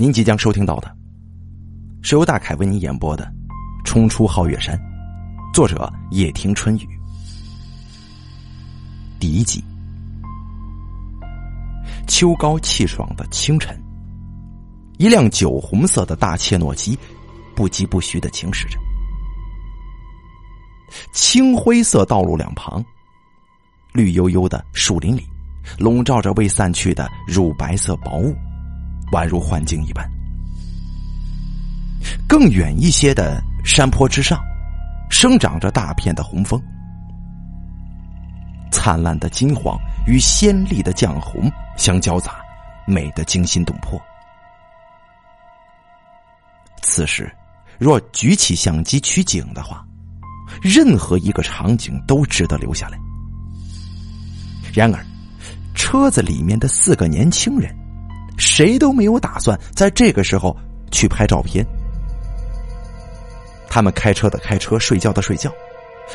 您即将收听到的，是由大凯为您演播的《冲出皓月山》，作者叶听春雨。第一集。秋高气爽的清晨，一辆酒红色的大切诺基不疾不徐的行驶着。青灰色道路两旁，绿油油的树林里，笼罩着未散去的乳白色薄雾，宛如幻境一般。更远一些的山坡之上，生长着大片的红枫，灿烂的金黄与鲜丽的绛红相交杂，美得惊心动魄。此时，若举起相机取景的话，任何一个场景都值得留下来。然而，车子里面的四个年轻人，谁都没有打算在这个时候去拍照片。他们开车的开车，睡觉的睡觉，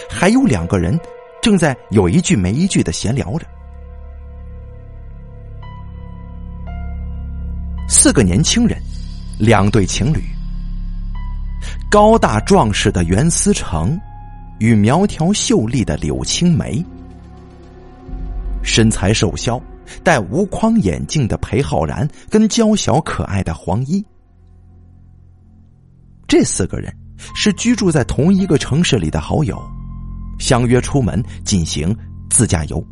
还有两个人正在有一句没一句的闲聊着。四个年轻人，两对情侣，高大壮实的袁思成。与苗条秀丽的柳青梅，身材瘦削、戴无框眼镜的裴浩然，跟娇小可爱的黄一，这四个人是居住在同一个城市里的好友，相约出门进行自驾游。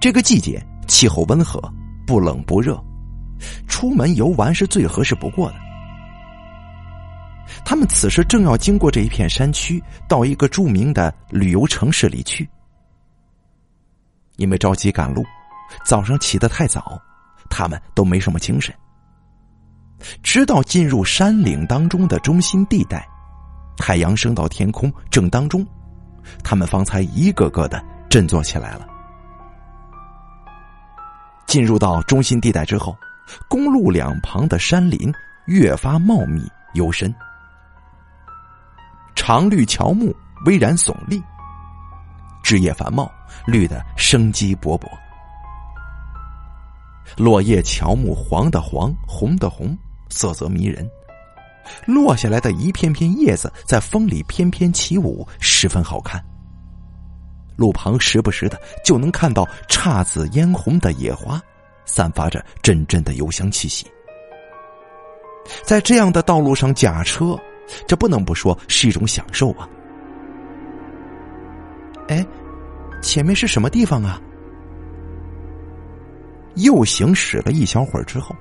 这个季节气候温和，不冷不热，出门游玩是最合适不过的。他们此时正要经过这一片山区，到一个著名的旅游城市里去。因为着急赶路，早上起得太早，他们都没什么精神。直到进入山岭当中的中心地带，太阳升到天空正当中，他们方才一个个的振作起来了。进入到中心地带之后，公路两旁的山林越发茂密幽深。常绿乔木巍然耸立，枝叶繁茂，绿的生机勃勃。落叶乔木黄的黄，红的红，色泽迷人。落下来的一片片叶子在风里翩翩起舞，十分好看。路旁时不时的就能看到姹紫嫣红的野花，散发着阵阵的幽香气息。在这样的道路上驾车。这不能不说是一种享受啊！哎，前面是什么地方啊？又行驶了一小会儿之后，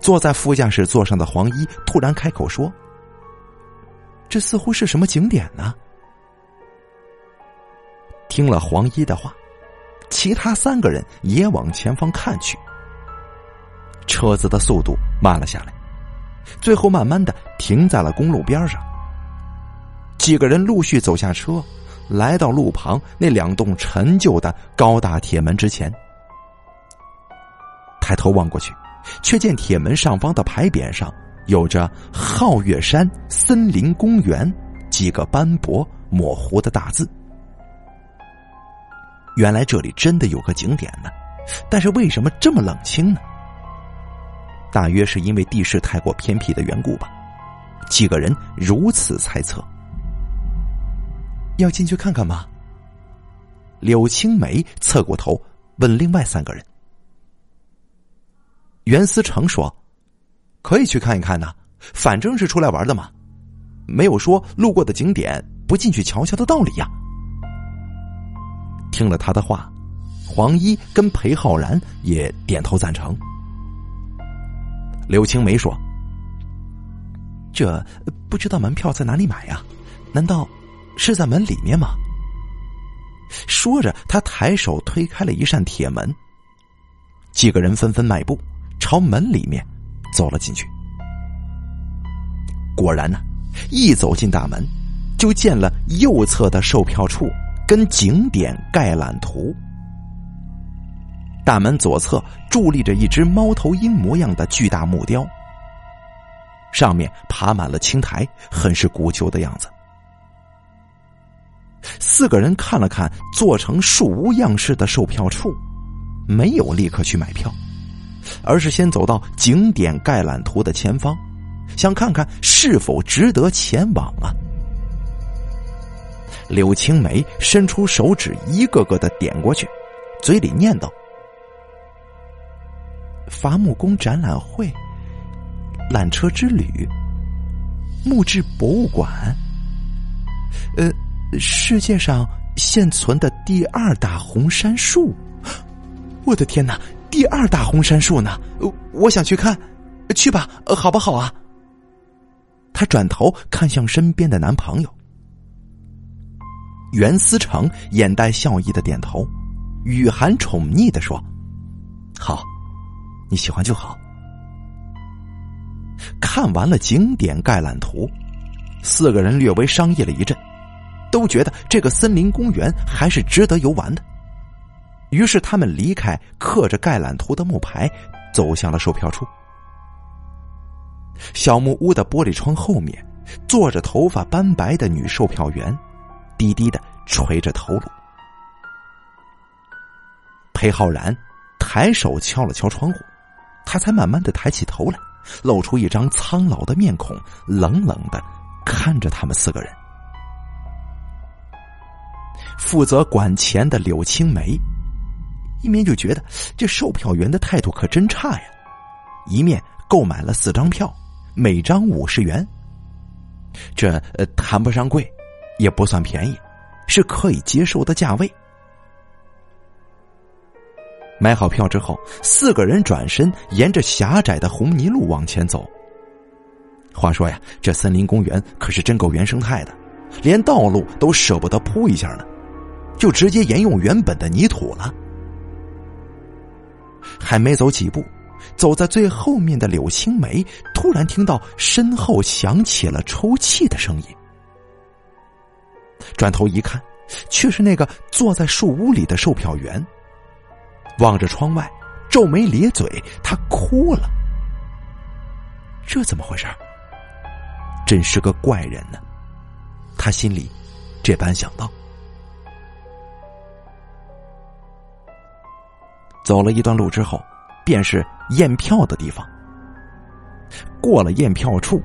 坐在副驾驶座上的黄一突然开口说：“这似乎是什么景点呢？”听了黄一的话，其他三个人也往前方看去，车子的速度慢了下来。最后，慢慢的停在了公路边上。几个人陆续走下车，来到路旁那两栋陈旧的高大铁门之前。抬头望过去，却见铁门上方的牌匾上有着“皓月山森林公园”几个斑驳模糊的大字。原来这里真的有个景点呢，但是为什么这么冷清呢？大约是因为地势太过偏僻的缘故吧，几个人如此猜测。要进去看看吗？柳青梅侧过头问另外三个人。袁思成说：“可以去看一看呢，反正是出来玩的嘛，没有说路过的景点不进去瞧瞧的道理呀。”听了他的话，黄一跟裴浩然也点头赞成。柳青梅说：“这不知道门票在哪里买呀？难道是在门里面吗？”说着，他抬手推开了一扇铁门，几个人纷纷迈步朝门里面走了进去。果然呢，一走进大门，就见了右侧的售票处跟景点概览图。大门左侧伫立着一只猫头鹰模样的巨大木雕，上面爬满了青苔，很是古旧的样子。四个人看了看做成树屋样式的售票处，没有立刻去买票，而是先走到景点概览图的前方，想看看是否值得前往啊。柳青梅伸出手指，一个个的点过去，嘴里念叨：“伐木工展览会、缆车之旅、木质博物馆，呃，世界上现存的第二大红杉树。我的天哪，第二大红杉树呢？我想去看，去吧，好不好啊？”他转头看向身边的男朋友。袁思成眼带笑意的点头，雨涵宠溺的说：“好，你喜欢就好。”看完了景点概览图，四个人略微商议了一阵，都觉得这个森林公园还是值得游玩的。于是他们离开刻着盖览图的木牌，走向了售票处。小木屋的玻璃窗后面，坐着头发斑白的女售票员。低低的垂着头颅，裴浩然抬手敲了敲窗户，他才慢慢的抬起头来，露出一张苍老的面孔，冷冷的看着他们四个人。负责管钱的柳青梅，一面就觉得这售票员的态度可真差呀，一面购买了四张票，每张五十元，这呃谈不上贵。也不算便宜，是可以接受的价位。买好票之后，四个人转身沿着狭窄的红泥路往前走。话说呀，这森林公园可是真够原生态的，连道路都舍不得铺一下呢，就直接沿用原本的泥土了。还没走几步，走在最后面的柳青梅突然听到身后响起了抽泣的声音。转头一看，却是那个坐在树屋里的售票员。望着窗外，皱眉咧嘴，他哭了。这怎么回事？真是个怪人呢！他心里这般想到。走了一段路之后，便是验票的地方。过了验票处，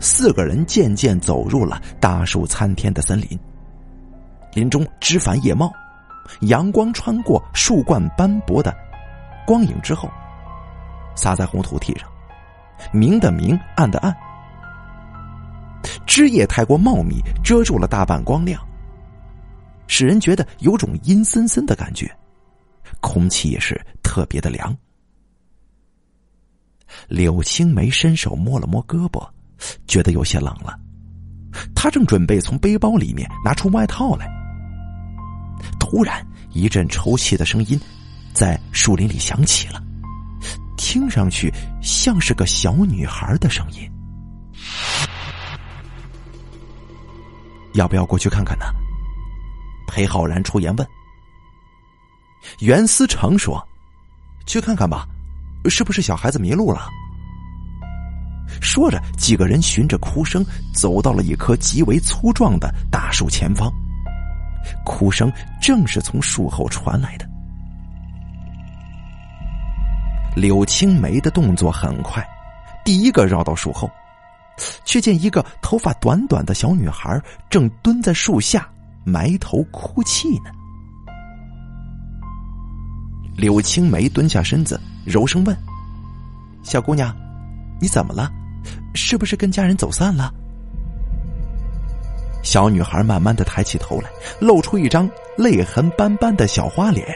四个人渐渐走入了大树参天的森林。林中枝繁叶茂，阳光穿过树冠斑驳的光影之后，洒在红土地上，明的明，暗的暗。枝叶太过茂密，遮住了大半光亮，使人觉得有种阴森森的感觉，空气也是特别的凉。柳青梅伸手摸了摸胳膊，觉得有些冷了，他正准备从背包里面拿出外套来。突然，一阵抽泣的声音在树林里响起了，听上去像是个小女孩的声音。要不要过去看看呢？裴浩然出言问。袁思成说：“去看看吧，是不是小孩子迷路了？”说着，几个人循着哭声走到了一棵极为粗壮的大树前方。哭声正是从树后传来的。柳青梅的动作很快，第一个绕到树后，却见一个头发短短的小女孩正蹲在树下埋头哭泣呢。柳青梅蹲下身子，柔声问：“小姑娘，你怎么了？是不是跟家人走散了？”小女孩慢慢的抬起头来，露出一张泪痕斑斑的小花脸，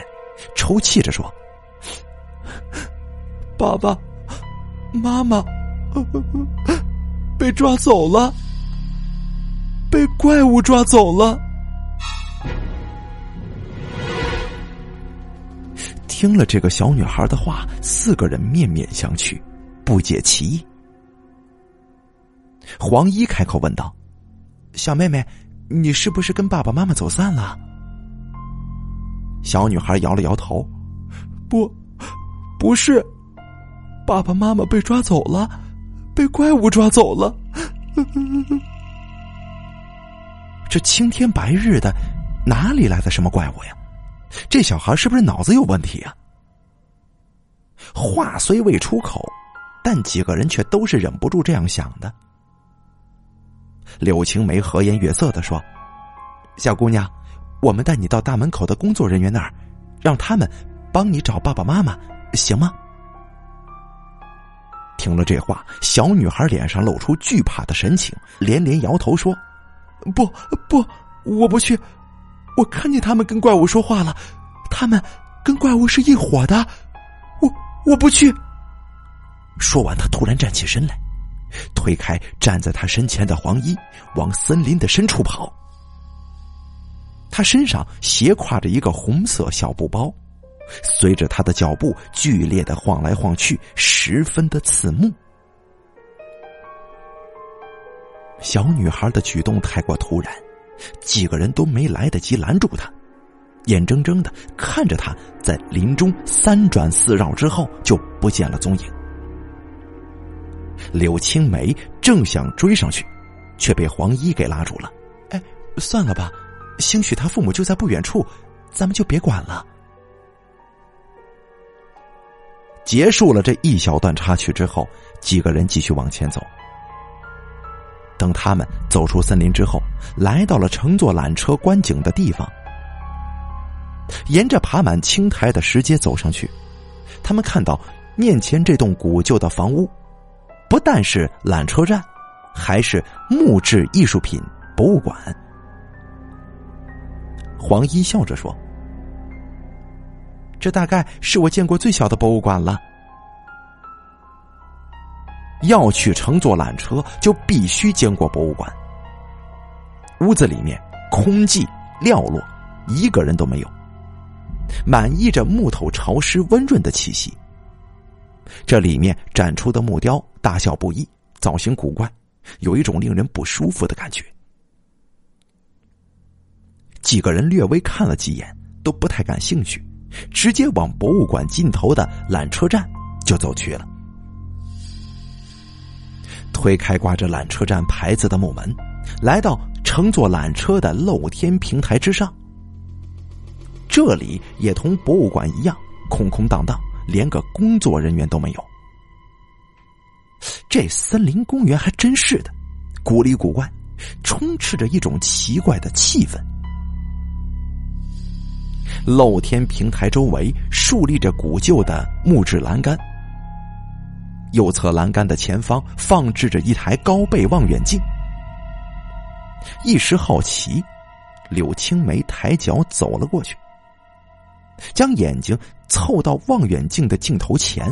抽泣着说：“爸爸妈妈被抓走了，被怪物抓走了。”听了这个小女孩的话，四个人面面相觑，不解其意。黄一开口问道。小妹妹，你是不是跟爸爸妈妈走散了？小女孩摇了摇头，不，不是，爸爸妈妈被抓走了，被怪物抓走了。这青天白日的，哪里来的什么怪物呀？这小孩是不是脑子有问题呀？话虽未出口，但几个人却都是忍不住这样想的。柳青梅和颜悦色的说：“小姑娘，我们带你到大门口的工作人员那儿，让他们帮你找爸爸妈妈，行吗？”听了这话，小女孩脸上露出惧怕的神情，连连摇头说：“不不，我不去。我看见他们跟怪物说话了，他们跟怪物是一伙的。我我不去。”说完，他突然站起身来，推开站在他身前的黄衣，往森林的深处跑。他身上斜挎着一个红色小布包。随着他的脚步剧烈的晃来晃去，十分的刺目。小女孩的举动太过突然，几个人都没来得及拦住他，眼睁睁的看着他在林中三转四绕之后就不见了踪影。柳青梅正想追上去，却被黄衣给拉住了。“哎，算了吧，兴许他父母就在不远处，咱们就别管了。”结束了这一小段插曲之后，几个人继续往前走。等他们走出森林之后，来到了乘坐缆车观景的地方。沿着爬满青苔的石阶走上去，他们看到面前这栋古旧的房屋，不但是缆车站，还是木质艺术品博物馆。黄衣笑着说。这大概是我见过最小的博物馆了。要去乘坐缆车，就必须经过博物馆。屋子里面空寂寥落，一个人都没有，满溢着木头潮湿温润的气息。这里面展出的木雕大小不一，造型古怪，有一种令人不舒服的感觉。几个人略微看了几眼，都不太感兴趣。直接往博物馆尽头的缆车站就走去了。推开挂着缆车站牌子的木门，来到乘坐缆车的露天平台之上。这里也同博物馆一样空空荡荡，连个工作人员都没有。这森林公园还真是的，古里古怪，充斥着一种奇怪的气氛。露天平台周围竖立着古旧的木质栏杆，右侧栏杆的前方放置着一台高倍望远镜。一时好奇，柳青梅抬脚走了过去，将眼睛凑到望远镜的镜头前，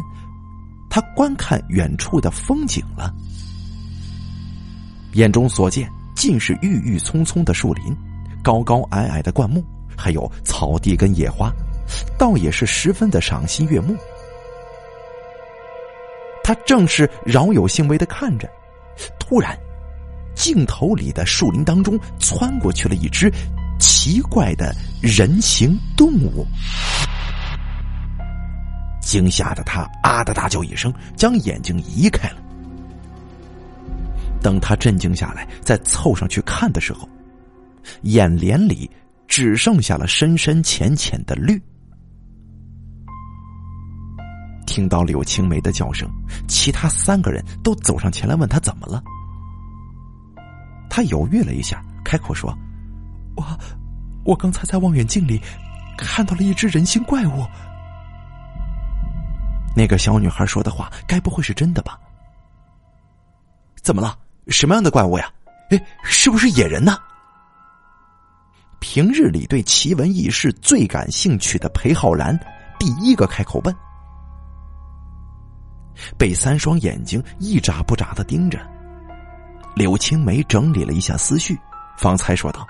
他观看远处的风景了。眼中所见尽是郁郁葱葱的树林，高高矮矮的灌木。还有草地跟野花，倒也是十分的赏心悦目。他正是饶有兴味的看着，突然，镜头里的树林当中窜过去了一只奇怪的人形动物，惊吓的他啊的大叫一声，将眼睛移开了。等他镇静下来，再凑上去看的时候，眼帘里。只剩下了深深浅浅的绿。听到柳青梅的叫声，其他三个人都走上前来问他怎么了。他犹豫了一下，开口说：“我，我刚才在望远镜里看到了一只人形怪物。”那个小女孩说的话，该不会是真的吧？怎么了？什么样的怪物呀？哎，是不是野人呢？平日里对奇闻异事最感兴趣的裴浩然，第一个开口问。被三双眼睛一眨不眨的盯着，柳青梅整理了一下思绪，方才说道：“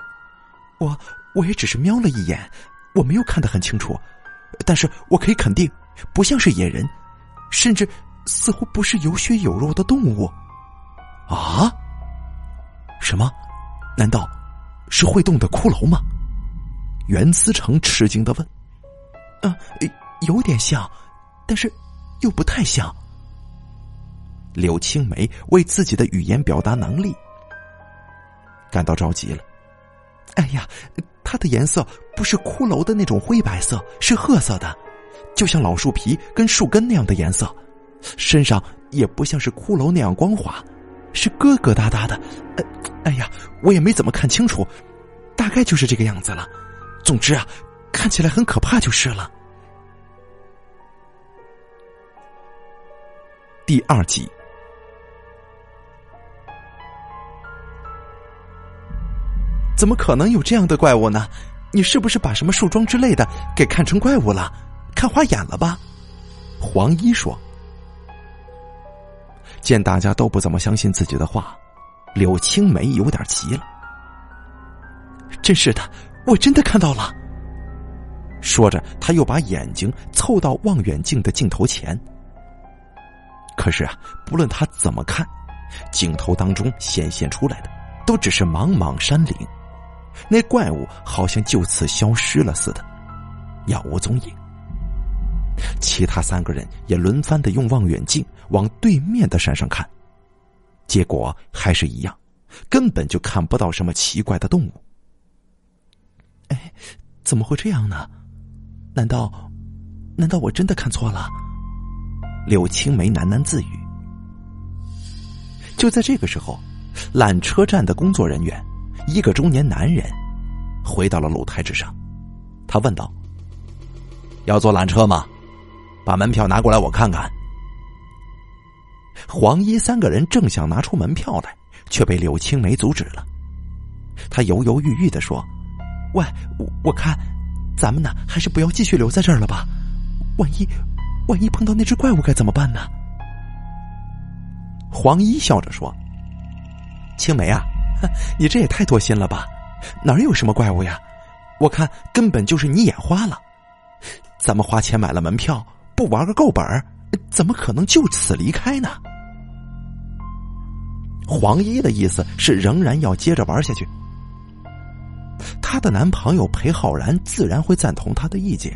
我我也只是瞄了一眼，我没有看得很清楚，但是我可以肯定，不像是野人，甚至似乎不是有血有肉的动物。”啊？什么？难道？是会动的骷髅吗？袁思成吃惊的问。“啊，有点像，但是又不太像。”柳青梅为自己的语言表达能力感到着急了。“哎呀，它的颜色不是骷髅的那种灰白色，是褐色的，就像老树皮跟树根那样的颜色，身上也不像是骷髅那样光滑，是疙疙瘩瘩的。哎，呀，我也没怎么看清楚，大概就是这个样子了。总之啊，看起来很可怕就是了。第二集，怎么可能有这样的怪物呢？你是不是把什么树桩之类的给看成怪物了？看花眼了吧？黄衣说。见大家都不怎么相信自己的话，柳青梅有点急了。真是的，我真的看到了。说着，他又把眼睛凑到望远镜的镜头前。可是啊，不论他怎么看，镜头当中显现出来的都只是茫茫山岭。那怪物好像就此消失了似的，杳无踪影。其他三个人也轮番的用望远镜往对面的山上看，结果还是一样，根本就看不到什么奇怪的动物。哎，怎么会这样呢？难道，难道我真的看错了？柳青梅喃喃自语。就在这个时候，缆车站的工作人员。一个中年男人回到了露台之上，他问道：“要坐缆车吗？把门票拿过来，我看看。”黄衣三个人正想拿出门票来，却被柳青梅阻止了。他犹犹豫豫的说：“喂，我我看，咱们呢还是不要继续留在这儿了吧？万一万一碰到那只怪物该怎么办呢？”黄衣笑着说：“青梅啊。” 你这也太多心了吧？哪有什么怪物呀？我看根本就是你眼花了。咱们花钱买了门票，不玩个够本，怎么可能就此离开呢？黄一的意思是仍然要接着玩下去。她的男朋友裴浩然自然会赞同她的意见。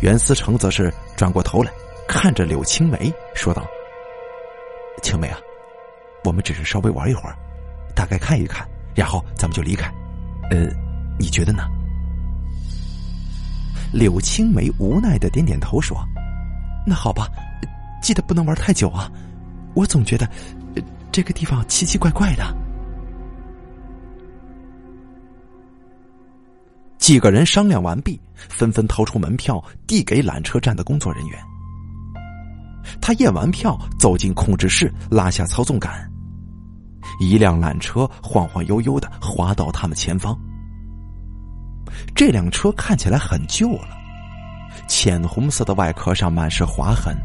袁思成则是转过头来看着柳青梅说道：“青梅啊，我们只是稍微玩一会儿。”大概看一看，然后咱们就离开。呃，你觉得呢？柳青梅无奈的点点头说：“那好吧，记得不能玩太久啊。我总觉得这个地方奇奇怪怪的。”几个人商量完毕，纷纷掏出门票递给缆车站的工作人员。他验完票，走进控制室，拉下操纵杆。一辆缆车晃晃悠悠的滑到他们前方。这辆车看起来很旧了，浅红色的外壳上满是划痕，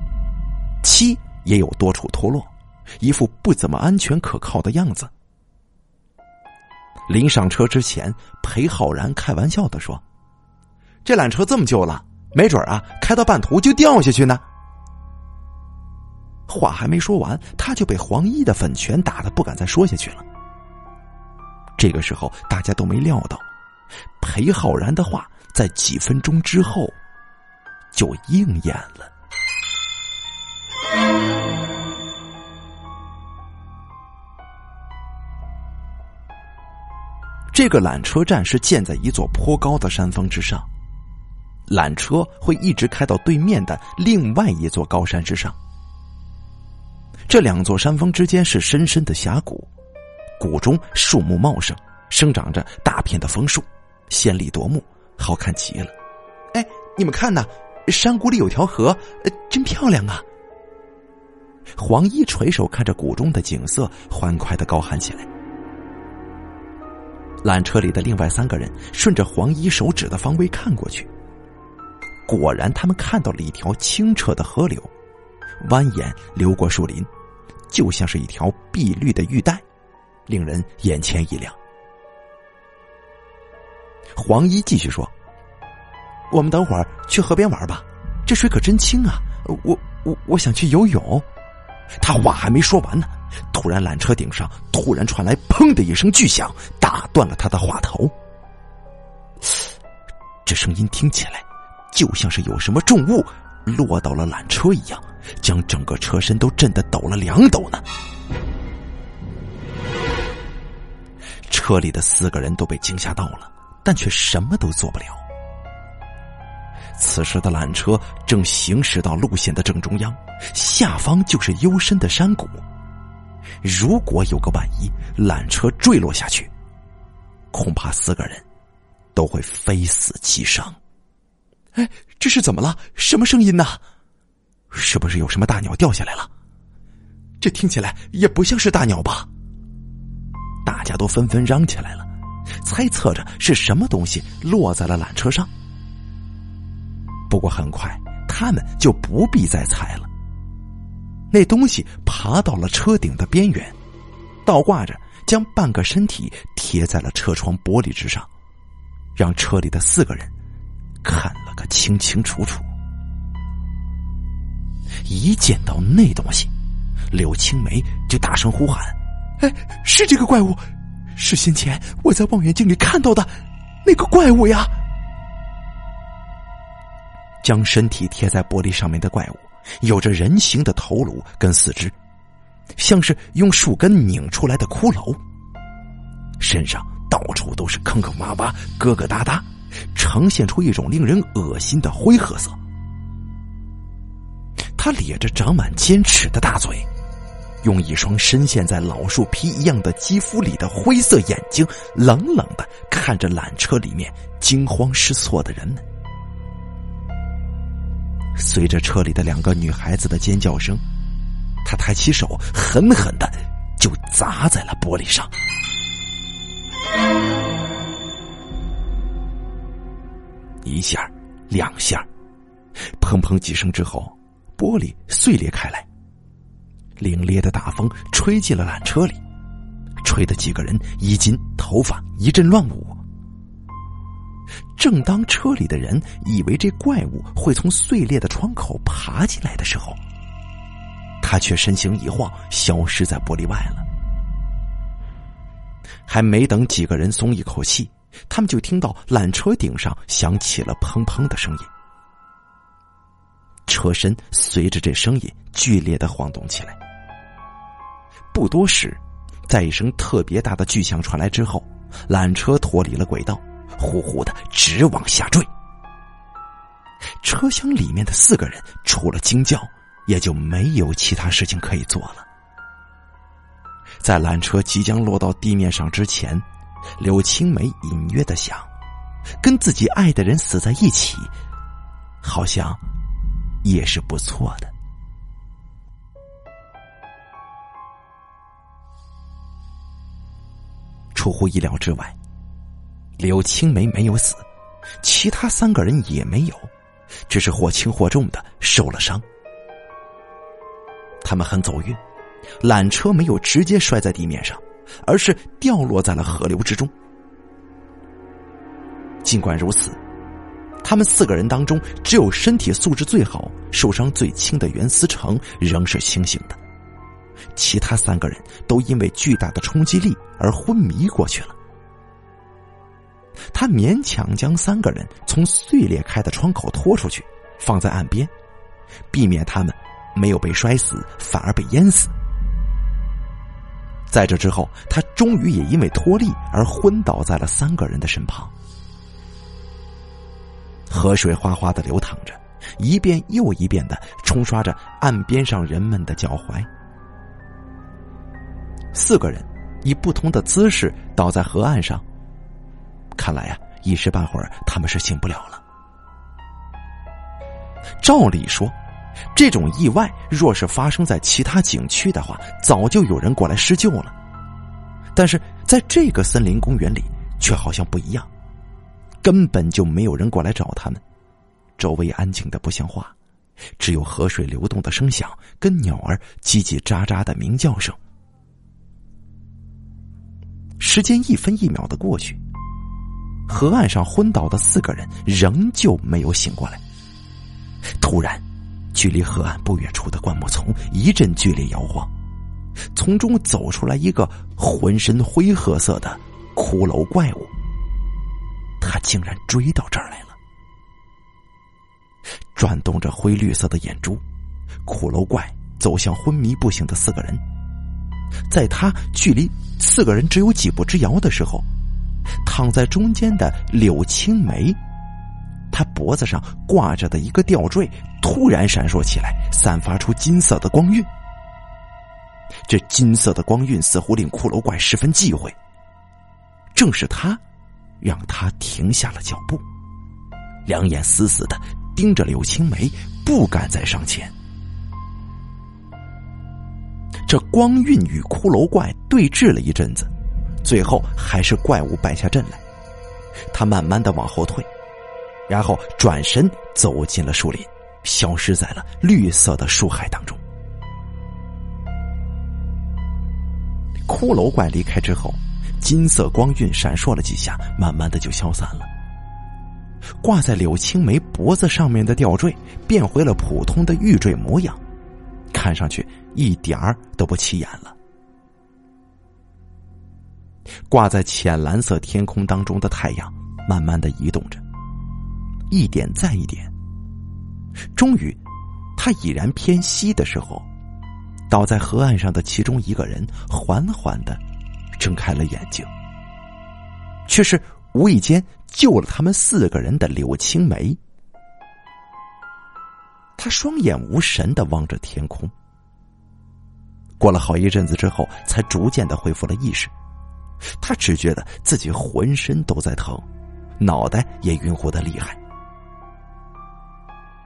漆也有多处脱落，一副不怎么安全可靠的样子。临上车之前，裴浩然开玩笑的说：“这缆车这么旧了，没准啊，开到半途就掉下去呢。”话还没说完，他就被黄衣的粉拳打的不敢再说下去了。这个时候，大家都没料到，裴浩然的话在几分钟之后就应验了。这个缆车站是建在一座颇高的山峰之上，缆车会一直开到对面的另外一座高山之上。这两座山峰之间是深深的峡谷，谷中树木茂盛，生长着大片的枫树，鲜丽夺目，好看极了。哎，你们看呐，山谷里有条河，真漂亮啊！黄衣垂手看着谷中的景色，欢快的高喊起来。缆车里的另外三个人顺着黄衣手指的方位看过去，果然，他们看到了一条清澈的河流。蜿蜒流过树林，就像是一条碧绿的玉带，令人眼前一亮。黄衣继续说：“我们等会儿去河边玩吧，这水可真清啊！我我我想去游泳。”他话还没说完呢，突然缆车顶上突然传来“砰”的一声巨响，打断了他的话头。这声音听起来就像是有什么重物落到了缆车一样。将整个车身都震得抖了两抖呢。车里的四个人都被惊吓到了，但却什么都做不了。此时的缆车正行驶到路线的正中央，下方就是幽深的山谷。如果有个万一，缆车坠落下去，恐怕四个人都会非死即伤。哎，这是怎么了？什么声音呢？是不是有什么大鸟掉下来了？这听起来也不像是大鸟吧？大家都纷纷嚷起来了，猜测着是什么东西落在了缆车上。不过很快，他们就不必再猜了。那东西爬到了车顶的边缘，倒挂着，将半个身体贴在了车窗玻璃之上，让车里的四个人看了个清清楚楚。一见到那东西，柳青梅就大声呼喊：“哎，是这个怪物，是先前我在望远镜里看到的那个怪物呀！”将身体贴在玻璃上面的怪物，有着人形的头颅跟四肢，像是用树根拧出来的骷髅。身上到处都是坑坑洼洼、疙疙瘩瘩，呈现出一种令人恶心的灰褐色。他咧着长满尖齿的大嘴，用一双深陷在老树皮一样的肌肤里的灰色眼睛，冷冷的看着缆车里面惊慌失措的人们。随着车里的两个女孩子的尖叫声，他抬起手，狠狠的就砸在了玻璃上。一下，两下，砰砰几声之后，玻璃碎裂开来。凛冽的大风吹进了缆车里，吹得几个人衣襟、头发一阵乱舞。正当车里的人以为这怪物会从碎裂的窗口爬进来的时候，他却身形一晃，消失在玻璃外了。还没等几个人松一口气，他们就听到缆车顶上响起了砰砰的声音，车身随着这声音剧烈的晃动起来。不多时，在一声特别大的巨响传来之后，缆车脱离了轨道。呼呼的直往下坠，车厢里面的四个人除了惊叫，也就没有其他事情可以做了。在缆车即将落到地面上之前，柳青梅隐约的想，跟自己爱的人死在一起，好像也是不错的。出乎意料之外。柳青梅没有死，其他三个人也没有，只是或轻或重的受了伤。他们很走运，缆车没有直接摔在地面上，而是掉落在了河流之中。尽管如此，他们四个人当中，只有身体素质最好、受伤最轻的袁思成仍是清醒的，其他三个人都因为巨大的冲击力而昏迷过去了。他勉强将三个人从碎裂开的窗口拖出去，放在岸边，避免他们没有被摔死，反而被淹死。在这之后，他终于也因为脱力而昏倒在了三个人的身旁。河水哗哗的流淌着，一遍又一遍的冲刷着岸边上人们的脚踝。四个人以不同的姿势倒在河岸上。看来呀，一时半会儿他们是醒不了了。照理说，这种意外若是发生在其他景区的话，早就有人过来施救了。但是在这个森林公园里，却好像不一样，根本就没有人过来找他们。周围安静的不像话，只有河水流动的声响跟鸟儿叽叽喳喳的鸣叫声。时间一分一秒的过去。河岸上昏倒的四个人仍旧没有醒过来。突然，距离河岸不远处的灌木丛一阵剧烈摇晃，从中走出来一个浑身灰褐色的骷髅怪物。他竟然追到这儿来了，转动着灰绿色的眼珠，骷髅怪走向昏迷不醒的四个人。在他距离四个人只有几步之遥的时候。躺在中间的柳青梅，他脖子上挂着的一个吊坠突然闪烁起来，散发出金色的光晕。这金色的光晕似乎令骷髅怪十分忌讳。正是他，让他停下了脚步，两眼死死的盯着柳青梅，不敢再上前。这光晕与骷髅怪对峙了一阵子，最后还是怪物败下阵来。他慢慢的往后退，然后转身走进了树林，消失在了绿色的树海当中。骷髅怪离开之后，金色光晕闪烁了几下，慢慢的就消散了。挂在柳青梅脖子上面的吊坠变回了普通的玉坠模样，看上去一点儿都不起眼了。挂在浅蓝色天空当中的太阳，慢慢的移动着，一点再一点。终于，他已然偏西的时候，倒在河岸上的其中一个人缓缓的睁开了眼睛，却是无意间救了他们四个人的柳青梅。他双眼无神的望着天空，过了好一阵子之后，才逐渐的恢复了意识。他只觉得自己浑身都在疼，脑袋也晕乎的厉害。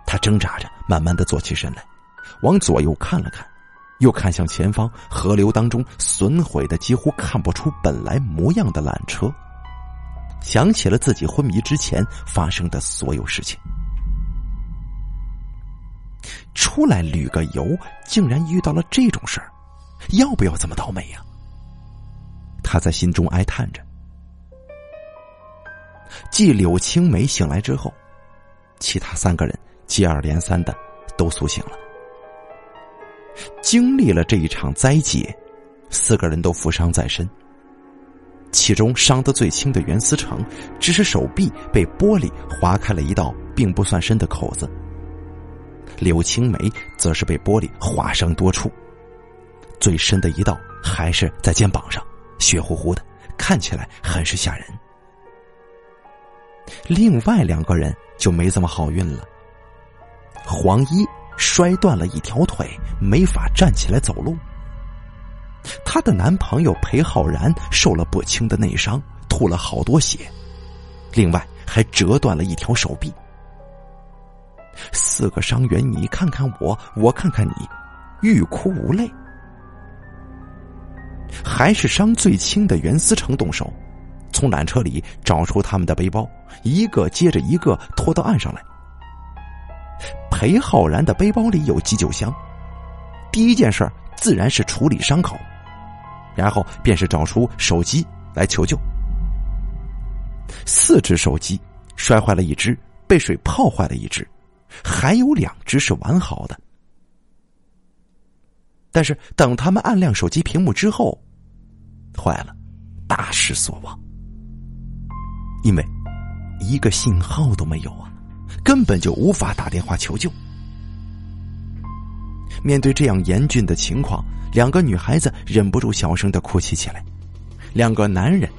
他挣扎着，慢慢的坐起身来，往左右看了看，又看向前方河流当中损毁的几乎看不出本来模样的缆车，想起了自己昏迷之前发生的所有事情。出来旅个游，竟然遇到了这种事儿，要不要这么倒霉呀？他在心中哀叹着。继柳青梅醒来之后，其他三个人接二连三的都苏醒了。经历了这一场灾劫，四个人都负伤在身。其中伤得最轻的袁思成，只是手臂被玻璃划开了一道并不算深的口子。柳青梅则是被玻璃划伤多处，最深的一道还是在肩膀上。血乎乎的，看起来很是吓人。另外两个人就没这么好运了。黄一摔断了一条腿，没法站起来走路。她的男朋友裴浩然受了不轻的内伤，吐了好多血，另外还折断了一条手臂。四个伤员，你看看我，我看看你，欲哭无泪。还是伤最轻的袁思成动手，从缆车里找出他们的背包，一个接着一个拖到岸上来。裴浩然的背包里有急救箱，第一件事自然是处理伤口，然后便是找出手机来求救。四只手机摔坏了一只，被水泡坏了一只，还有两只是完好的。但是等他们按亮手机屏幕之后，坏了，大失所望。因为一个信号都没有啊，根本就无法打电话求救。面对这样严峻的情况，两个女孩子忍不住小声的哭泣起来，两个男人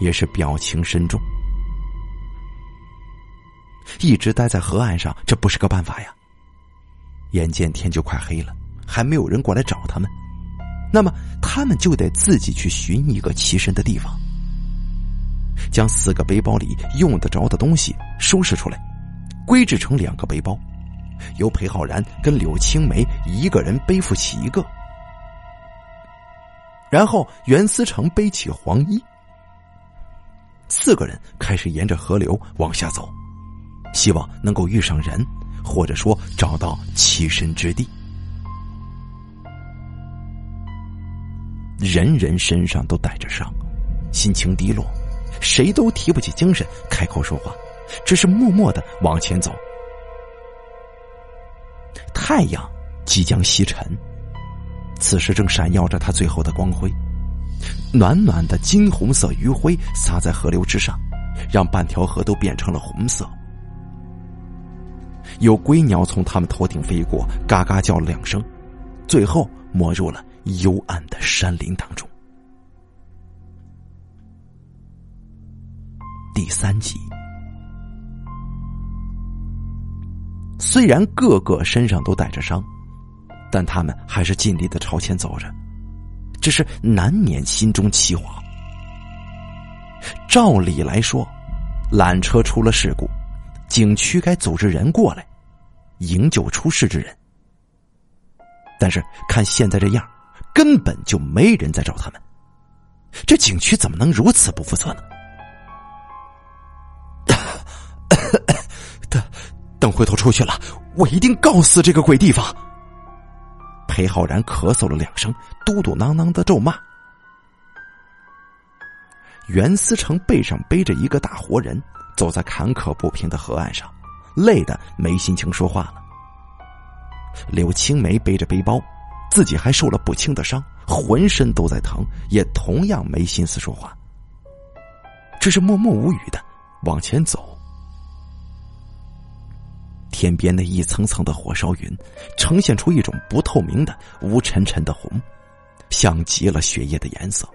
也是表情深重。一直待在河岸上，这不是个办法呀。眼见天就快黑了。还没有人过来找他们，那么他们就得自己去寻一个栖身的地方，将四个背包里用得着的东西收拾出来，归置成两个背包，由裴浩然跟柳青梅一个人背负起一个，然后袁思成背起黄衣，四个人开始沿着河流往下走，希望能够遇上人，或者说找到栖身之地。人人身上都带着伤，心情低落，谁都提不起精神开口说话，只是默默的往前走。太阳即将西沉，此时正闪耀着它最后的光辉，暖暖的金红色余晖洒在河流之上，让半条河都变成了红色。有归鸟从他们头顶飞过，嘎嘎叫了两声，最后没入了。幽暗的山林当中，第三集。虽然个个身上都带着伤，但他们还是尽力的朝前走着，只是难免心中奇惶。照理来说，缆车出了事故，景区该组织人过来营救出事之人。但是看现在这样，根本就没人在找他们。这景区怎么能如此不负责呢？等，回头出去了，我一定告死这个鬼地方！裴浩然咳嗽了两声，嘟嘟囔囔的咒骂。袁思成背上背着一个大活人，走在坎坷不平的河岸上，累得没心情说话了。柳青梅背着背包，自己还受了不轻的伤，浑身都在疼，也同样没心思说话，只是默默无语的往前走。天边那一层层的火烧云，呈现出一种不透明的乌沉沉的红，像极了血液的颜色。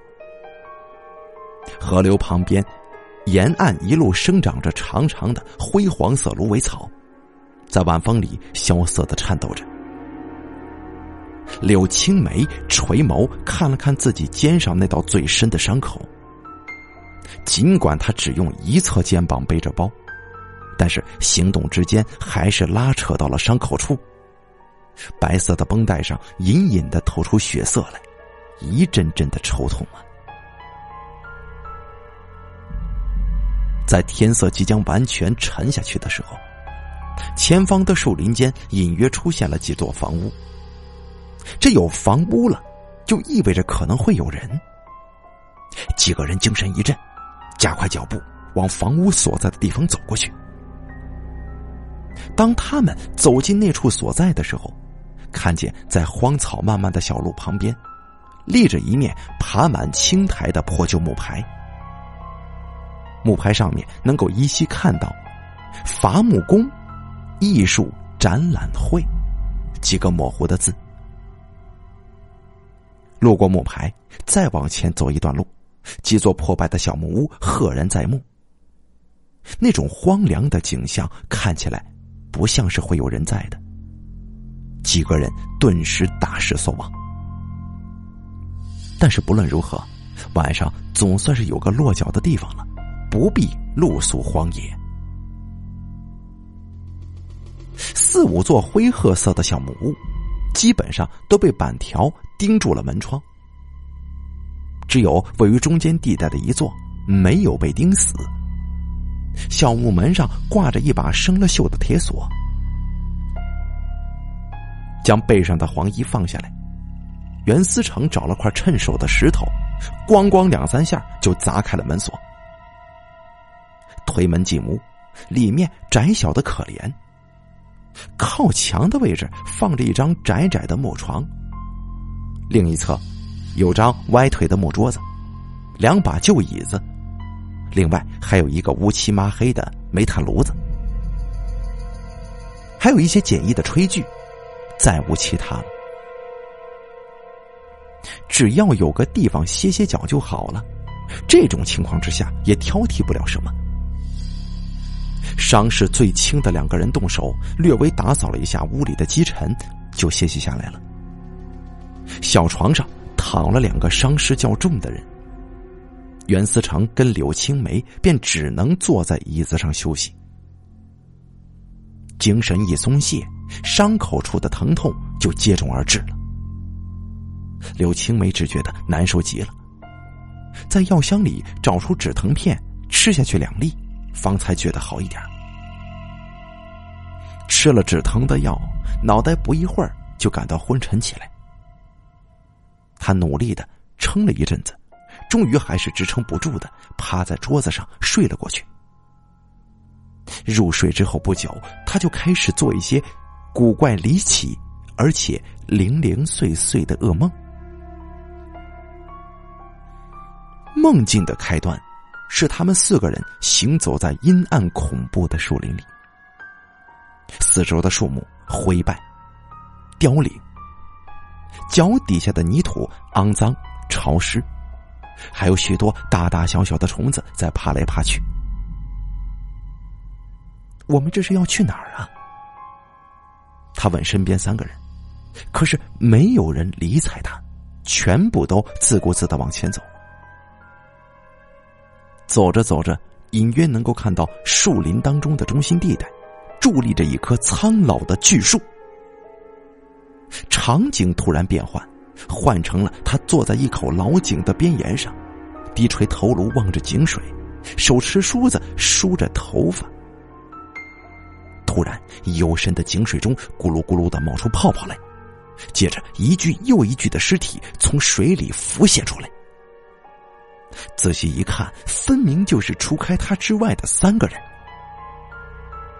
河流旁边，沿岸一路生长着长长的灰黄色芦苇草，在晚风里萧瑟的颤抖着。柳青梅垂眸看了看自己肩上那道最深的伤口，尽管他只用一侧肩膀背着包，但是行动之间还是拉扯到了伤口处。白色的绷带上隐隐的透出血色来，一阵阵的抽痛啊！在天色即将完全沉下去的时候，前方的树林间隐约出现了几座房屋。这有房屋了，就意味着可能会有人。几个人精神一振，加快脚步往房屋所在的地方走过去。当他们走进那处所在的时候，看见在荒草漫漫的小路旁边，立着一面爬满青苔的破旧木牌。木牌上面能够依稀看到“伐木工艺术展览会”几个模糊的字。路过木牌，再往前走一段路，几座破败的小木屋赫然在目。那种荒凉的景象看起来不像是会有人在的。几个人顿时大失所望。但是不论如何，晚上总算是有个落脚的地方了。不必露宿荒野。四五座灰褐色的小木屋，基本上都被板条钉住了门窗，只有位于中间地带的一座没有被钉死。小木门上挂着一把生了锈的铁锁。将背上的黄衣放下来，袁思成找了块趁手的石头，咣咣两三下就砸开了门锁。推门进屋，里面窄小的可怜。靠墙的位置放着一张窄窄的木床，另一侧有张歪腿的木桌子，两把旧椅子，另外还有一个乌漆抹黑的煤炭炉子，还有一些简易的炊具，再无其他了。只要有个地方歇歇脚就好了。这种情况之下，也挑剔不了什么。伤势最轻的两个人动手，略微打扫了一下屋里的积尘，就歇息下来了。小床上躺了两个伤势较重的人，袁思成跟柳青梅便只能坐在椅子上休息。精神一松懈，伤口处的疼痛就接踵而至了。柳青梅只觉得难受极了，在药箱里找出止疼片，吃下去两粒。方才觉得好一点。吃了止疼的药，脑袋不一会儿就感到昏沉起来。他努力的撑了一阵子，终于还是支撑不住的，趴在桌子上睡了过去。入睡之后不久，他就开始做一些古怪离奇而且零零碎碎的噩梦。梦境的开端。是他们四个人行走在阴暗恐怖的树林里，四周的树木灰败、凋零，脚底下的泥土肮脏潮湿，还有许多大大小小的虫子在爬来爬去。我们这是要去哪儿啊？他问身边三个人，可是没有人理睬他，全部都自顾自的往前走。走着走着，隐约能够看到树林当中的中心地带，伫立着一棵苍老的巨树。场景突然变换，换成了他坐在一口老井的边沿上，低垂头颅望着井水，手持梳子梳着头发。突然，幽深的井水中咕噜咕噜的冒出泡泡来，接着一具又一具的尸体从水里浮现出来。仔细一看，分明就是除开他之外的三个人，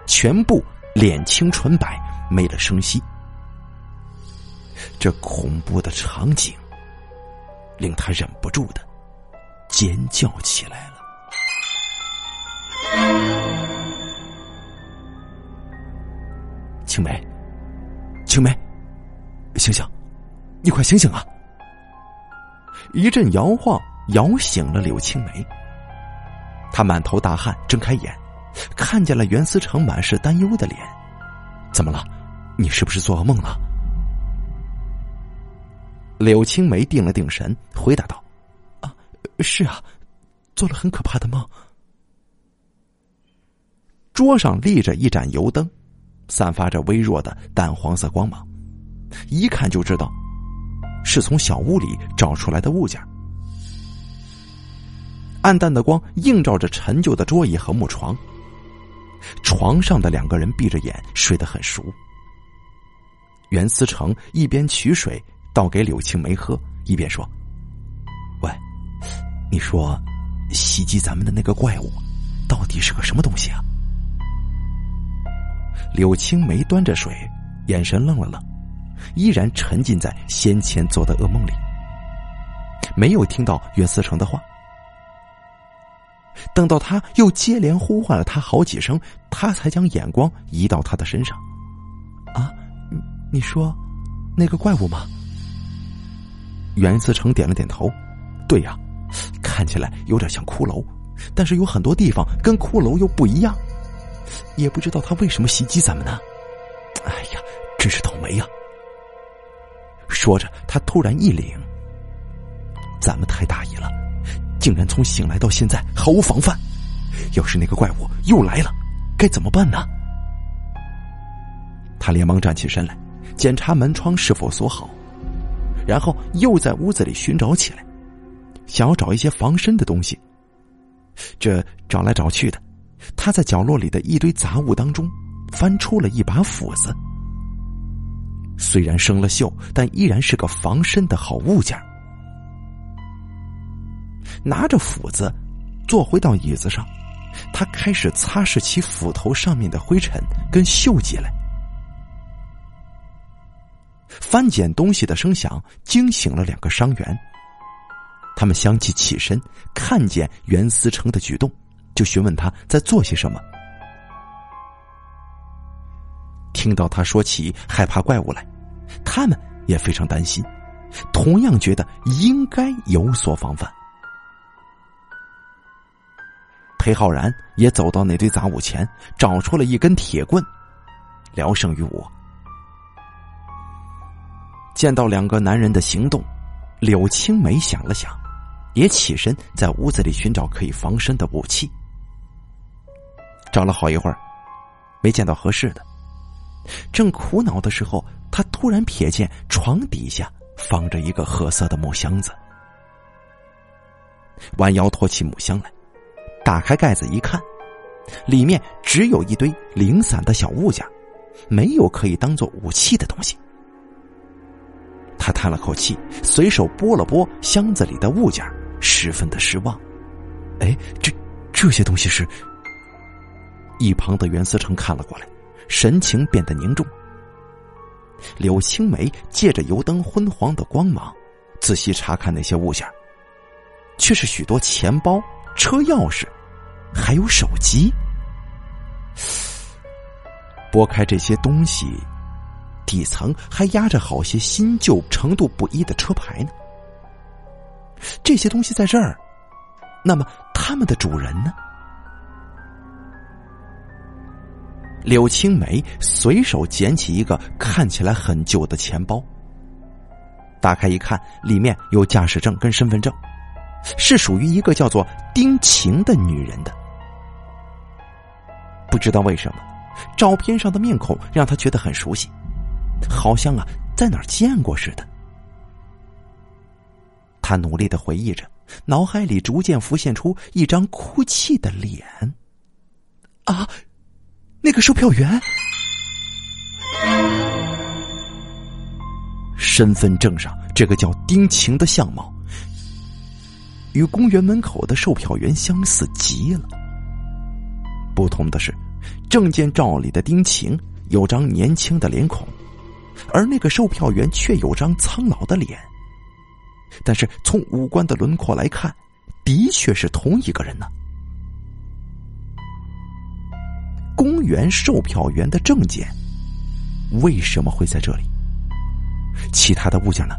全部脸青唇白，没了声息。这恐怖的场景令他忍不住的尖叫起来了。青梅，青梅，醒醒！你快醒醒啊！一阵摇晃摇醒了柳青梅。她满头大汗，睁开眼，看见了袁思成满是担忧的脸。怎么了？你是不是做噩梦了？柳青梅定了定神，回答道：“啊，是啊，做了很可怕的梦。”桌上立着一盏油灯。散发着微弱的淡黄色光芒，一看就知道是从小屋里找出来的物件。暗淡的光映照着陈旧的桌椅和木床，床上的两个人闭着眼睡得很熟。袁思成一边取水倒给柳青梅喝，一边说：“喂，你说袭击咱们的那个怪物到底是个什么东西啊？”柳青梅端着水，眼神愣了愣，依然沉浸在先前做的噩梦里，没有听到袁思成的话。等到他又接连呼唤了他好几声，他才将眼光移到他的身上。啊，你说那个怪物吗？袁思成点了点头。对呀，看起来有点像骷髅，但是有很多地方跟骷髅又不一样。也不知道他为什么袭击咱们呢？哎呀，真是倒霉呀！说着，他突然一凛：“咱们太大意了，竟然从醒来到现在毫无防范。要是那个怪物又来了，该怎么办呢？”他连忙站起身来，检查门窗是否锁好，然后又在屋子里寻找起来，想要找一些防身的东西。这找来找去的。他在角落里的一堆杂物当中，翻出了一把斧子。虽然生了锈，但依然是个防身的好物件。拿着斧子，坐回到椅子上，他开始擦拭起斧头上面的灰尘跟锈迹来。翻捡东西的声响惊醒了两个伤员，他们相继起身，看见袁思成的举动。就询问他在做些什么。听到他说起害怕怪物来，他们也非常担心，同样觉得应该有所防范。裴浩然也走到那堆杂物前，找出了一根铁棍，聊胜于无。见到两个男人的行动，柳青梅想了想，也起身在屋子里寻找可以防身的武器。找了好一会儿，没见到合适的。正苦恼的时候，他突然瞥见床底下放着一个褐色的木箱子，弯腰托起木箱来，打开盖子一看，里面只有一堆零散的小物件，没有可以当做武器的东西。他叹了口气，随手拨了拨箱子里的物件，十分的失望。哎，这这些东西是？一旁的袁思成看了过来，神情变得凝重。柳青梅借着油灯昏黄的光芒，仔细查看那些物件，却是许多钱包、车钥匙，还有手机。拨开这些东西，底层还压着好些新旧程度不一的车牌呢。这些东西在这儿，那么他们的主人呢？柳青梅随手捡起一个看起来很旧的钱包，打开一看，里面有驾驶证跟身份证，是属于一个叫做丁晴的女人的。不知道为什么，照片上的面孔让他觉得很熟悉，好像啊在哪儿见过似的。他努力的回忆着，脑海里逐渐浮现出一张哭泣的脸。啊！那个售票员，身份证上这个叫丁晴的相貌，与公园门口的售票员相似极了。不同的是，证件照里的丁晴有张年轻的脸孔，而那个售票员却有张苍老的脸。但是从五官的轮廓来看，的确是同一个人呢。公园售票员的证件为什么会在这里？其他的物件呢？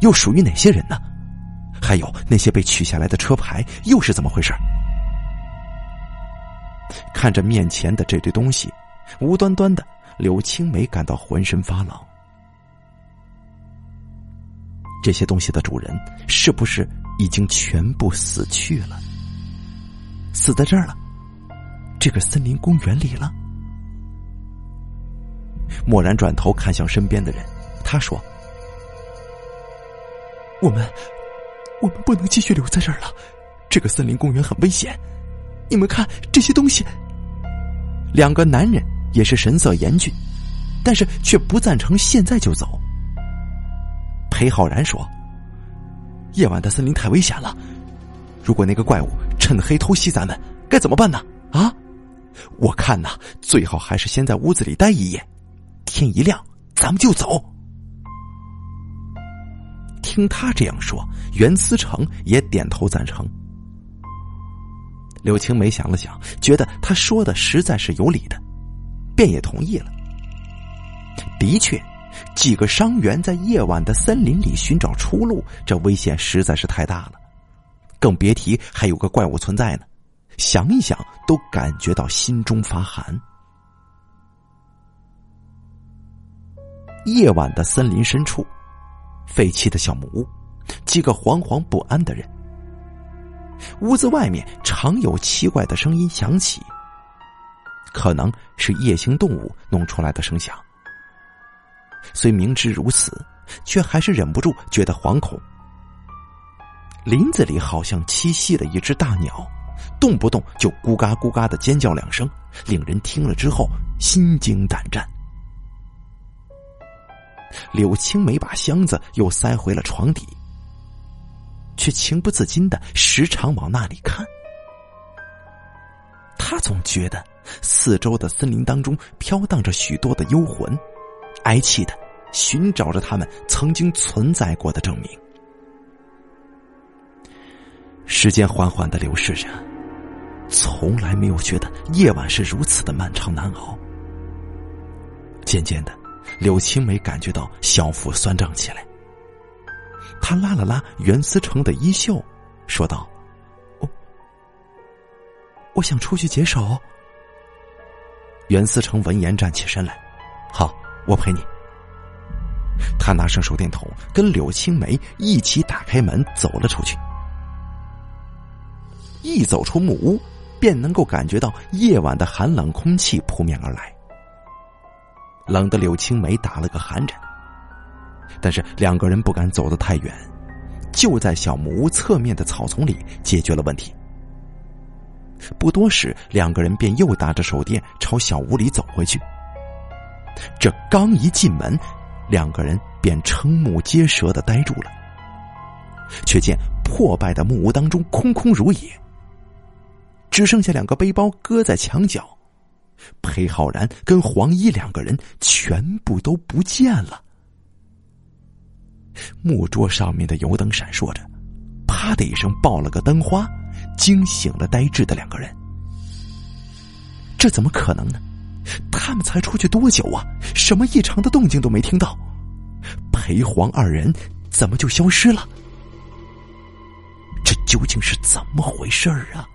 又属于哪些人呢？还有那些被取下来的车牌又是怎么回事？看着面前的这堆东西，无端端的，柳青梅感到浑身发冷。这些东西的主人是不是已经全部死去了？死在这儿了？这个森林公园里了。蓦然转头看向身边的人，他说：“我们，我们不能继续留在这儿了。这个森林公园很危险。你们看这些东西。”两个男人也是神色严峻，但是却不赞成现在就走。裴浩然说：“夜晚的森林太危险了，如果那个怪物趁黑偷袭咱们，该怎么办呢？”啊！我看呐，最好还是先在屋子里待一夜，天一亮咱们就走。听他这样说，袁思成也点头赞成。柳青梅想了想，觉得他说的实在是有理的，便也同意了。的确，几个伤员在夜晚的森林里寻找出路，这危险实在是太大了，更别提还有个怪物存在呢。想一想，都感觉到心中发寒。夜晚的森林深处，废弃的小木屋，几个惶惶不安的人。屋子外面常有奇怪的声音响起，可能是夜行动物弄出来的声响。虽明知如此，却还是忍不住觉得惶恐。林子里好像栖息了一只大鸟。动不动就咕嘎咕嘎的尖叫两声，令人听了之后心惊胆战。柳青梅把箱子又塞回了床底，却情不自禁的时常往那里看。他总觉得四周的森林当中飘荡着许多的幽魂，哀泣的寻找着他们曾经存在过的证明。时间缓缓的流逝着。从来没有觉得夜晚是如此的漫长难熬。渐渐的，柳青梅感觉到小腹酸胀起来。她拉了拉袁思成的衣袖，说道：“我，我想出去解手。”袁思成闻言站起身来：“好，我陪你。”他拿上手电筒，跟柳青梅一起打开门走了出去。一走出木屋。便能够感觉到夜晚的寒冷空气扑面而来，冷的柳青梅打了个寒颤。但是两个人不敢走得太远，就在小木屋侧面的草丛里解决了问题。不多时，两个人便又打着手电朝小屋里走回去。这刚一进门，两个人便瞠目结舌的呆住了，却见破败的木屋当中空空如也。只剩下两个背包搁在墙角，裴浩然跟黄衣两个人全部都不见了。木桌上面的油灯闪烁着，啪的一声爆了个灯花，惊醒了呆滞的两个人。这怎么可能呢？他们才出去多久啊？什么异常的动静都没听到，裴黄二人怎么就消失了？这究竟是怎么回事儿啊？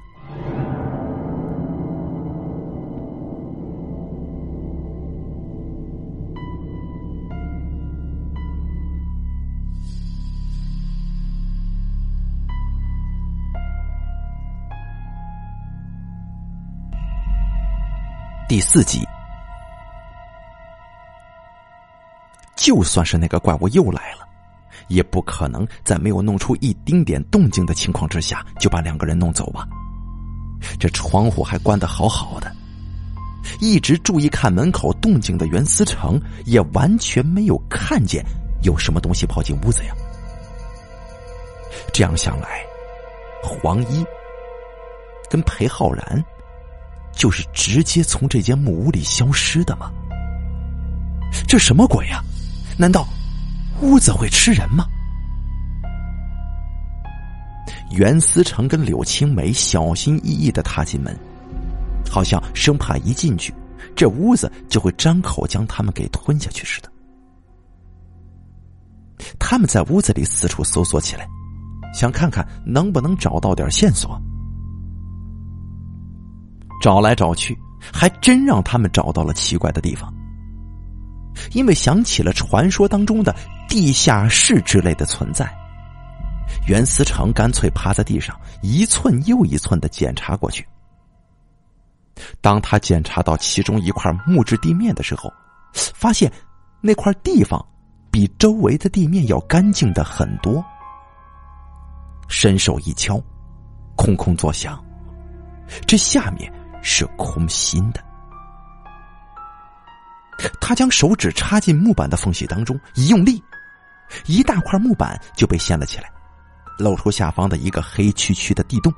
第四集，就算是那个怪物又来了，也不可能在没有弄出一丁点动静的情况之下就把两个人弄走吧？这窗户还关得好好的，一直注意看门口动静的袁思成也完全没有看见有什么东西跑进屋子呀。这样想来，黄一跟裴浩然就是直接从这间木屋里消失的吗？这什么鬼呀？难道屋子会吃人吗？袁思成跟柳青梅小心翼翼的踏进门，好像生怕一进去，这屋子就会张口将他们给吞下去似的。他们在屋子里四处搜索起来，想看看能不能找到点线索。找来找去，还真让他们找到了奇怪的地方。因为想起了传说当中的地下室之类的存在。袁思成干脆趴在地上，一寸又一寸的检查过去。当他检查到其中一块木质地面的时候，发现那块地方比周围的地面要干净的很多。伸手一敲，空空作响，这下面是空心的。他将手指插进木板的缝隙当中，一用力，一大块木板就被掀了起来。露出下方的一个黑黢黢的地洞，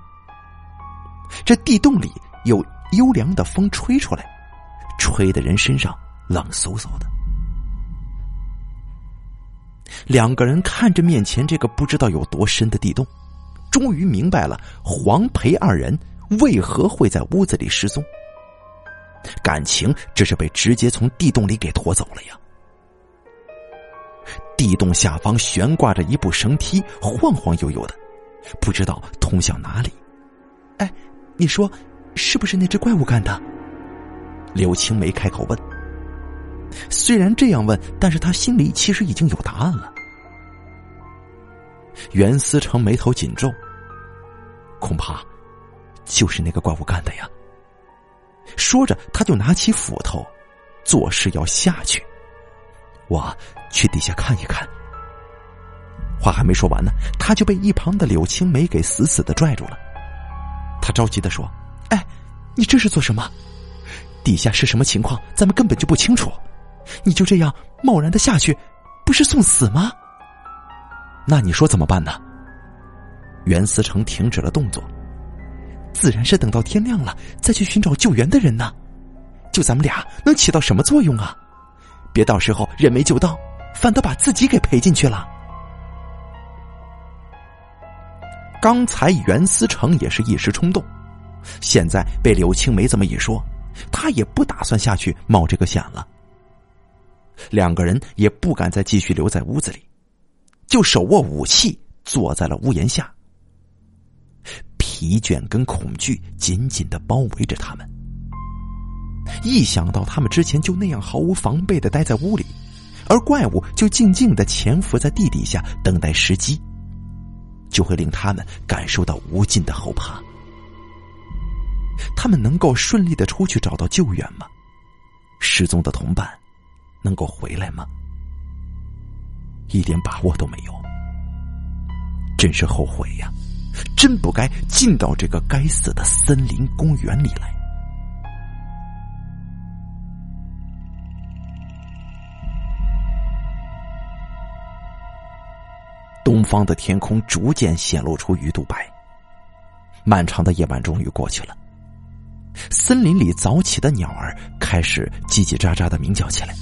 这地洞里有幽凉的风吹出来，吹的人身上冷飕飕的。两个人看着面前这个不知道有多深的地洞，终于明白了黄培二人为何会在屋子里失踪。感情这是被直接从地洞里给拖走了呀。地洞下方悬挂着一部绳梯，晃晃悠悠的，不知道通向哪里。哎，你说，是不是那只怪物干的？柳青梅开口问。虽然这样问，但是他心里其实已经有答案了。袁思成眉头紧皱，恐怕就是那个怪物干的呀。说着，他就拿起斧头，作势要下去。我去底下看一看。话还没说完呢，他就被一旁的柳青梅给死死的拽住了。他着急的说：“哎，你这是做什么？底下是什么情况？咱们根本就不清楚。你就这样贸然的下去，不是送死吗？那你说怎么办呢？”袁思成停止了动作，自然是等到天亮了再去寻找救援的人呢。就咱们俩能起到什么作用啊？别到时候人没救到，反倒把自己给赔进去了。刚才袁思成也是一时冲动，现在被柳青梅这么一说，他也不打算下去冒这个险了。两个人也不敢再继续留在屋子里，就手握武器坐在了屋檐下。疲倦跟恐惧紧紧的包围着他们。一想到他们之前就那样毫无防备的待在屋里，而怪物就静静的潜伏在地底下等待时机，就会令他们感受到无尽的后怕。他们能够顺利的出去找到救援吗？失踪的同伴能够回来吗？一点把握都没有，真是后悔呀！真不该进到这个该死的森林公园里来。东方的天空逐渐显露出鱼肚白。漫长的夜晚终于过去了，森林里早起的鸟儿开始叽叽喳喳的鸣叫起来，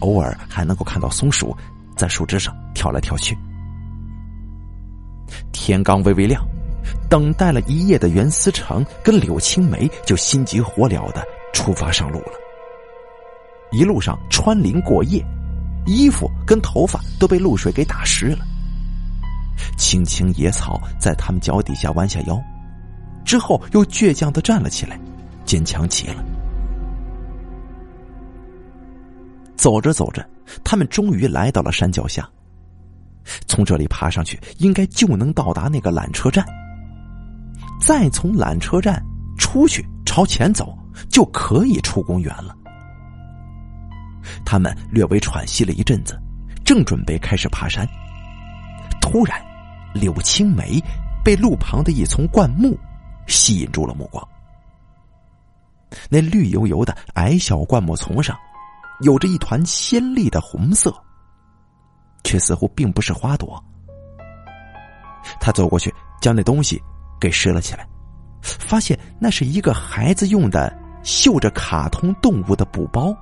偶尔还能够看到松鼠在树枝上跳来跳去。天刚微微亮，等待了一夜的袁思成跟柳青梅就心急火燎的出发上路了。一路上穿林过夜。衣服跟头发都被露水给打湿了，青青野草在他们脚底下弯下腰，之后又倔强的站了起来，坚强极了。走着走着，他们终于来到了山脚下。从这里爬上去，应该就能到达那个缆车站。再从缆车站出去，朝前走，就可以出公园了。他们略微喘息了一阵子，正准备开始爬山，突然，柳青梅被路旁的一丛灌木吸引住了目光。那绿油油的矮小灌木丛上，有着一团鲜丽的红色，却似乎并不是花朵。他走过去，将那东西给拾了起来，发现那是一个孩子用的绣着卡通动物的布包。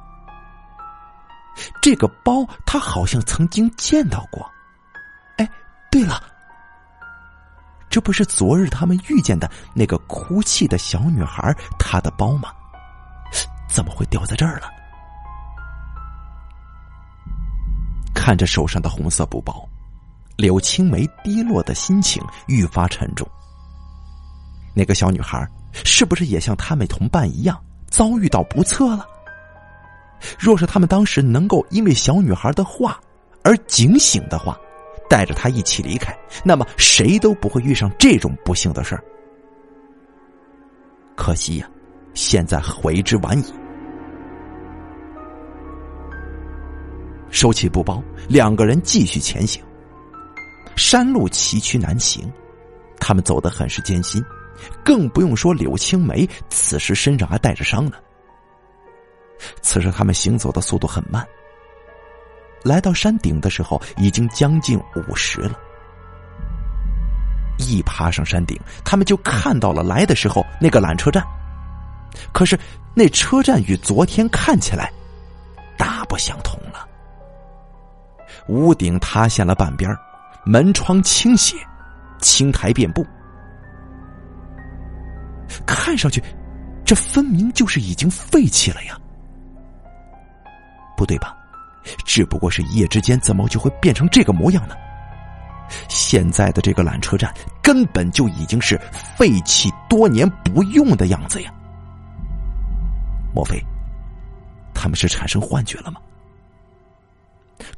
这个包他好像曾经见到过。哎，对了，这不是昨日他们遇见的那个哭泣的小女孩她的包吗？怎么会掉在这儿了？看着手上的红色布包，柳青梅低落的心情愈发沉重。那个小女孩是不是也像他们同伴一样遭遇到不测了？若是他们当时能够因为小女孩的话而警醒的话，带着她一起离开，那么谁都不会遇上这种不幸的事儿。可惜呀，现在悔之晚矣。收起布包，两个人继续前行。山路崎岖难行，他们走得很是艰辛，更不用说柳青梅此时身上还带着伤呢。此时他们行走的速度很慢。来到山顶的时候，已经将近午时了。一爬上山顶，他们就看到了来的时候那个缆车站。可是那车站与昨天看起来大不相同。屋顶塌陷了半边门窗倾斜，青苔遍布，看上去这分明就是已经废弃了呀。不对吧？只不过是一夜之间，怎么就会变成这个模样呢？现在的这个缆车站根本就已经是废弃多年不用的样子呀！莫非他们是产生幻觉了吗？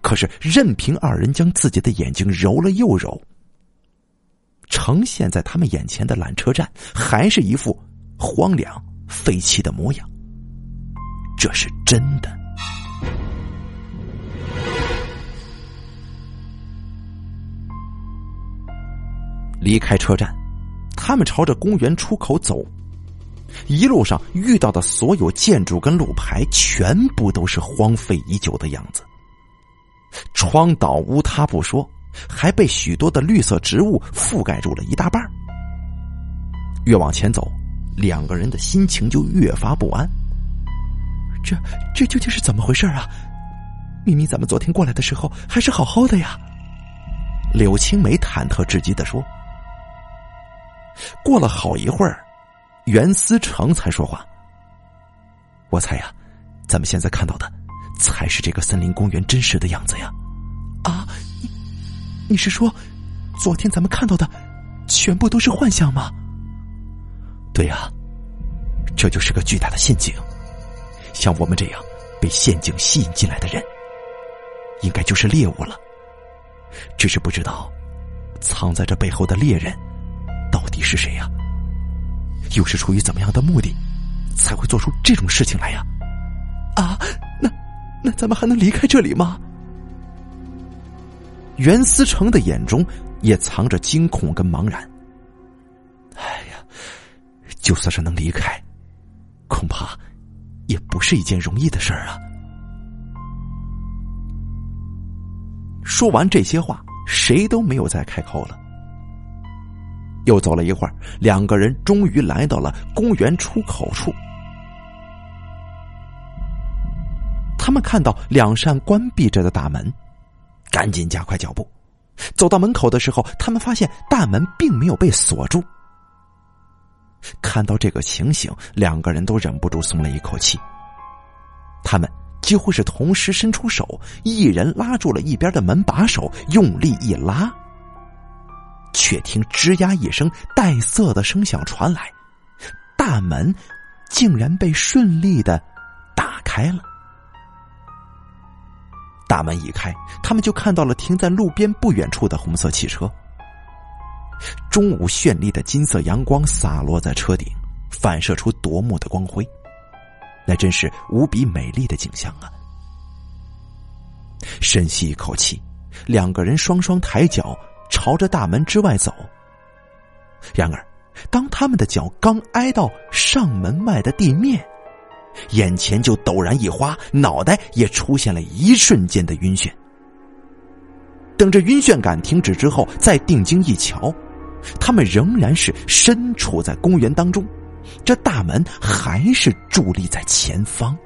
可是任凭二人将自己的眼睛揉了又揉，呈现在他们眼前的缆车站还是一副荒凉废弃的模样。这是真的。离开车站，他们朝着公园出口走。一路上遇到的所有建筑跟路牌，全部都是荒废已久的样子。窗倒屋塌不说，还被许多的绿色植物覆盖住了一大半。越往前走，两个人的心情就越发不安。这这究竟是怎么回事啊？明明咱们昨天过来的时候还是好好的呀！柳青梅忐忑至极的说。过了好一会儿，袁思成才说话。我猜呀，咱们现在看到的，才是这个森林公园真实的样子呀！啊，你你是说，昨天咱们看到的，全部都是幻象吗？对呀，这就是个巨大的陷阱。像我们这样被陷阱吸引进来的人，应该就是猎物了。只是不知道，藏在这背后的猎人。到底是谁呀？又是出于怎么样的目的，才会做出这种事情来呀？啊，那咱们还能离开这里吗？袁思成的眼中也藏着惊恐跟茫然。哎呀，就算是能离开，恐怕也不是一件容易的事儿啊！说完这些话，谁都没有再开口了。又走了一会儿，两个人终于来到了公园出口处。他们看到两扇关闭着的大门，赶紧加快脚步。走到门口的时候，他们发现大门并没有被锁住。看到这个情形，两个人都忍不住松了一口气。他们几乎是同时伸出手，一人拉住了一边的门把手，用力一拉。却听吱呀一声带色的声响传来，大门竟然被顺利的打开了。大门一开，他们就看到了停在路边不远处的红色汽车。中午绚丽的金色阳光洒落在车顶，反射出夺目的光辉。那真是无比美丽的景象啊！深吸一口气，两个人双双抬脚朝着大门之外走。然而，当他们的脚刚挨到上门外的地面，眼前就陡然一花，脑袋也出现了一瞬间的晕眩。等着晕眩感停止之后，再定睛一瞧，他们仍然是身处在公园当中，这大门还是伫立在前方。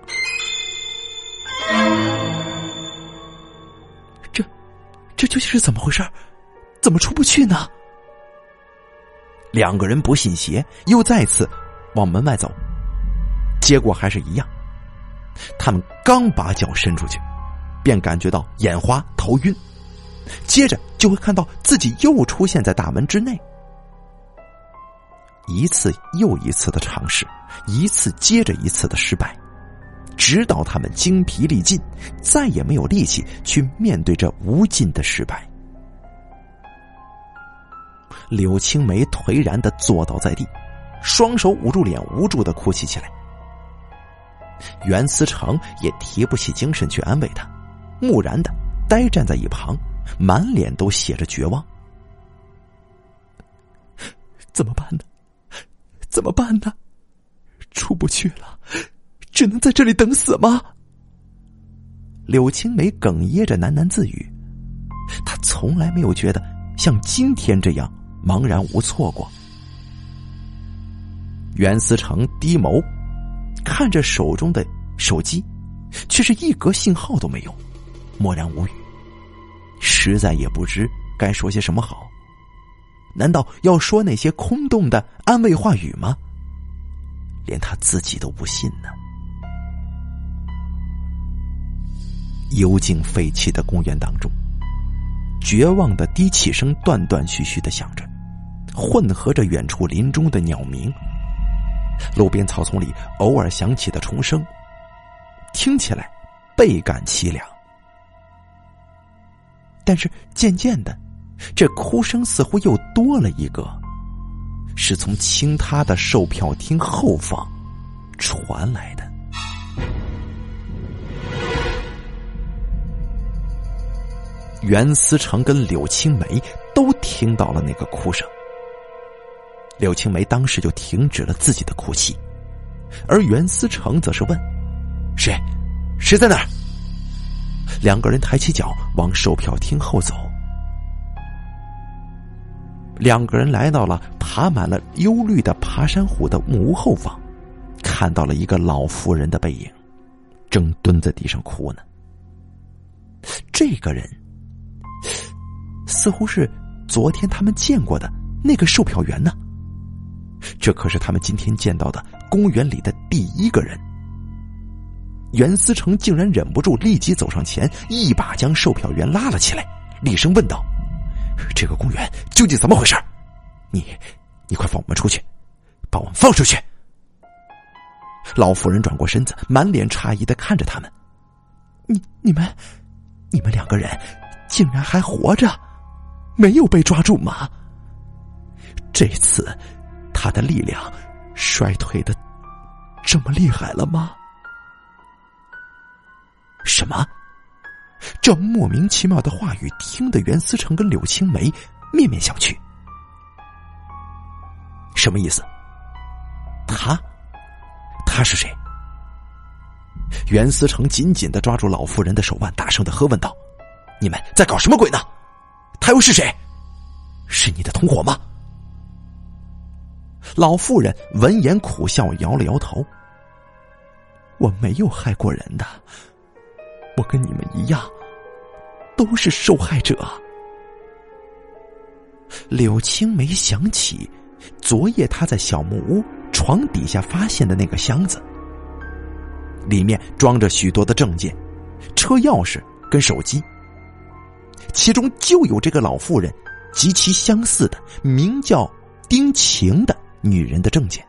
这，这究竟是怎么回事？怎么出不去呢？两个人不信邪，又再次往门外走，结果还是一样。他们刚把脚伸出去，便感觉到眼花、头晕，接着就会看到自己又出现在大门之内。一次又一次的尝试，一次接着一次的失败，直到他们精疲力尽，再也没有力气去面对这无尽的失败。柳青梅颓然的坐倒在地，双手捂住脸，无助的哭泣起来。袁思成也提不起精神去安慰他，木然的呆站在一旁，满脸都写着绝望。怎么办呢？怎么办呢？出不去了，只能在这里等死吗？柳青梅哽咽着喃喃自语，她从来没有觉得像今天这样。茫然无措过，袁思成低眸看着手中的手机，却是一格信号都没有，默然无语，实在也不知该说些什么好。难道要说那些空洞的安慰话语吗？连他自己都不信呢。幽静废弃的公园当中，绝望的低气声断断续续的响着。混合着远处林中的鸟鸣，路边草丛里偶尔响起的虫声，听起来倍感凄凉。但是渐渐的，这哭声似乎又多了一个，是从清他的售票厅后方传来的。袁思成跟柳青梅都听到了那个哭声。柳青梅当时就停止了自己的哭泣，而袁思成则是问：“谁？谁在那儿？”两个人抬起脚往售票厅后走。两个人来到了爬满了忧虑的爬山虎的木屋后方，看到了一个老妇人的背影，正蹲在地上哭呢。这个人似乎是昨天他们见过的那个售票员呢。这可是他们今天见到的公园里的第一个人。袁思成竟然忍不住，立即走上前，一把将售票员拉了起来，厉声问道：“这个公园究竟怎么回事？你，你快放我们出去，把我们放出去！”老妇人转过身子，满脸诧异的看着他们：“你、你们、你们两个人，竟然还活着，没有被抓住吗？这次……”他的力量衰退的这么厉害了吗？什么？这莫名其妙的话语听得袁思成跟柳青梅面面相觑。什么意思？他？他是谁？袁思成紧紧的抓住老妇人的手腕，大声的喝问道：“你们在搞什么鬼呢？他又是谁？是你的同伙吗？”老妇人闻言苦笑，摇了摇头：“我没有害过人的，我跟你们一样，都是受害者。”柳青梅想起昨夜她在小木屋床底下发现的那个箱子，里面装着许多的证件、车钥匙跟手机，其中就有这个老妇人极其相似的，名叫丁晴的。女人的证件。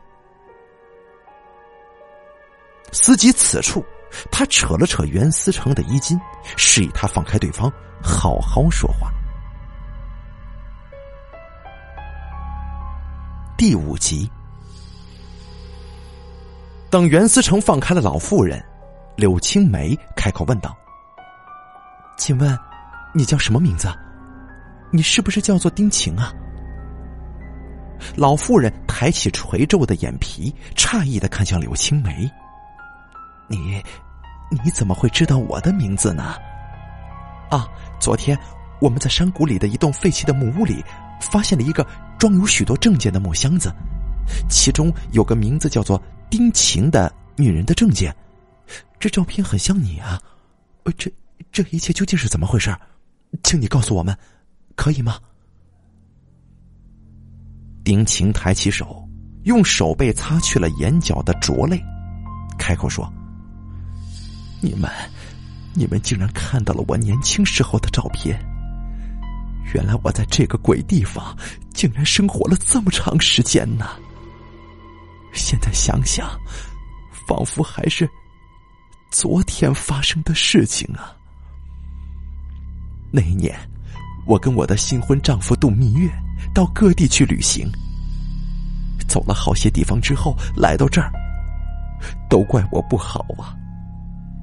思及此处，他扯了扯袁思成的衣襟，示意他放开对方，好好说话。第五集，等袁思成放开了老妇人，柳青梅开口问道：“请问，你叫什么名字？你是不是叫做丁晴啊？”老妇人抬起垂皱的眼皮，诧异的看向柳青梅：“你，你怎么会知道我的名字呢？”啊，昨天我们在山谷里的一栋废弃的木屋里，发现了一个装有许多证件的木箱子，其中有个名字叫做丁晴的女人的证件。这照片很像你啊！呃，这这一切究竟是怎么回事？请你告诉我们，可以吗？丁晴抬起手，用手背擦去了眼角的浊泪，开口说：“你们，你们竟然看到了我年轻时候的照片。原来我在这个鬼地方竟然生活了这么长时间呢。现在想想，仿佛还是昨天发生的事情啊。那一年，我跟我的新婚丈夫度蜜月。”到各地去旅行，走了好些地方之后，来到这儿，都怪我不好啊！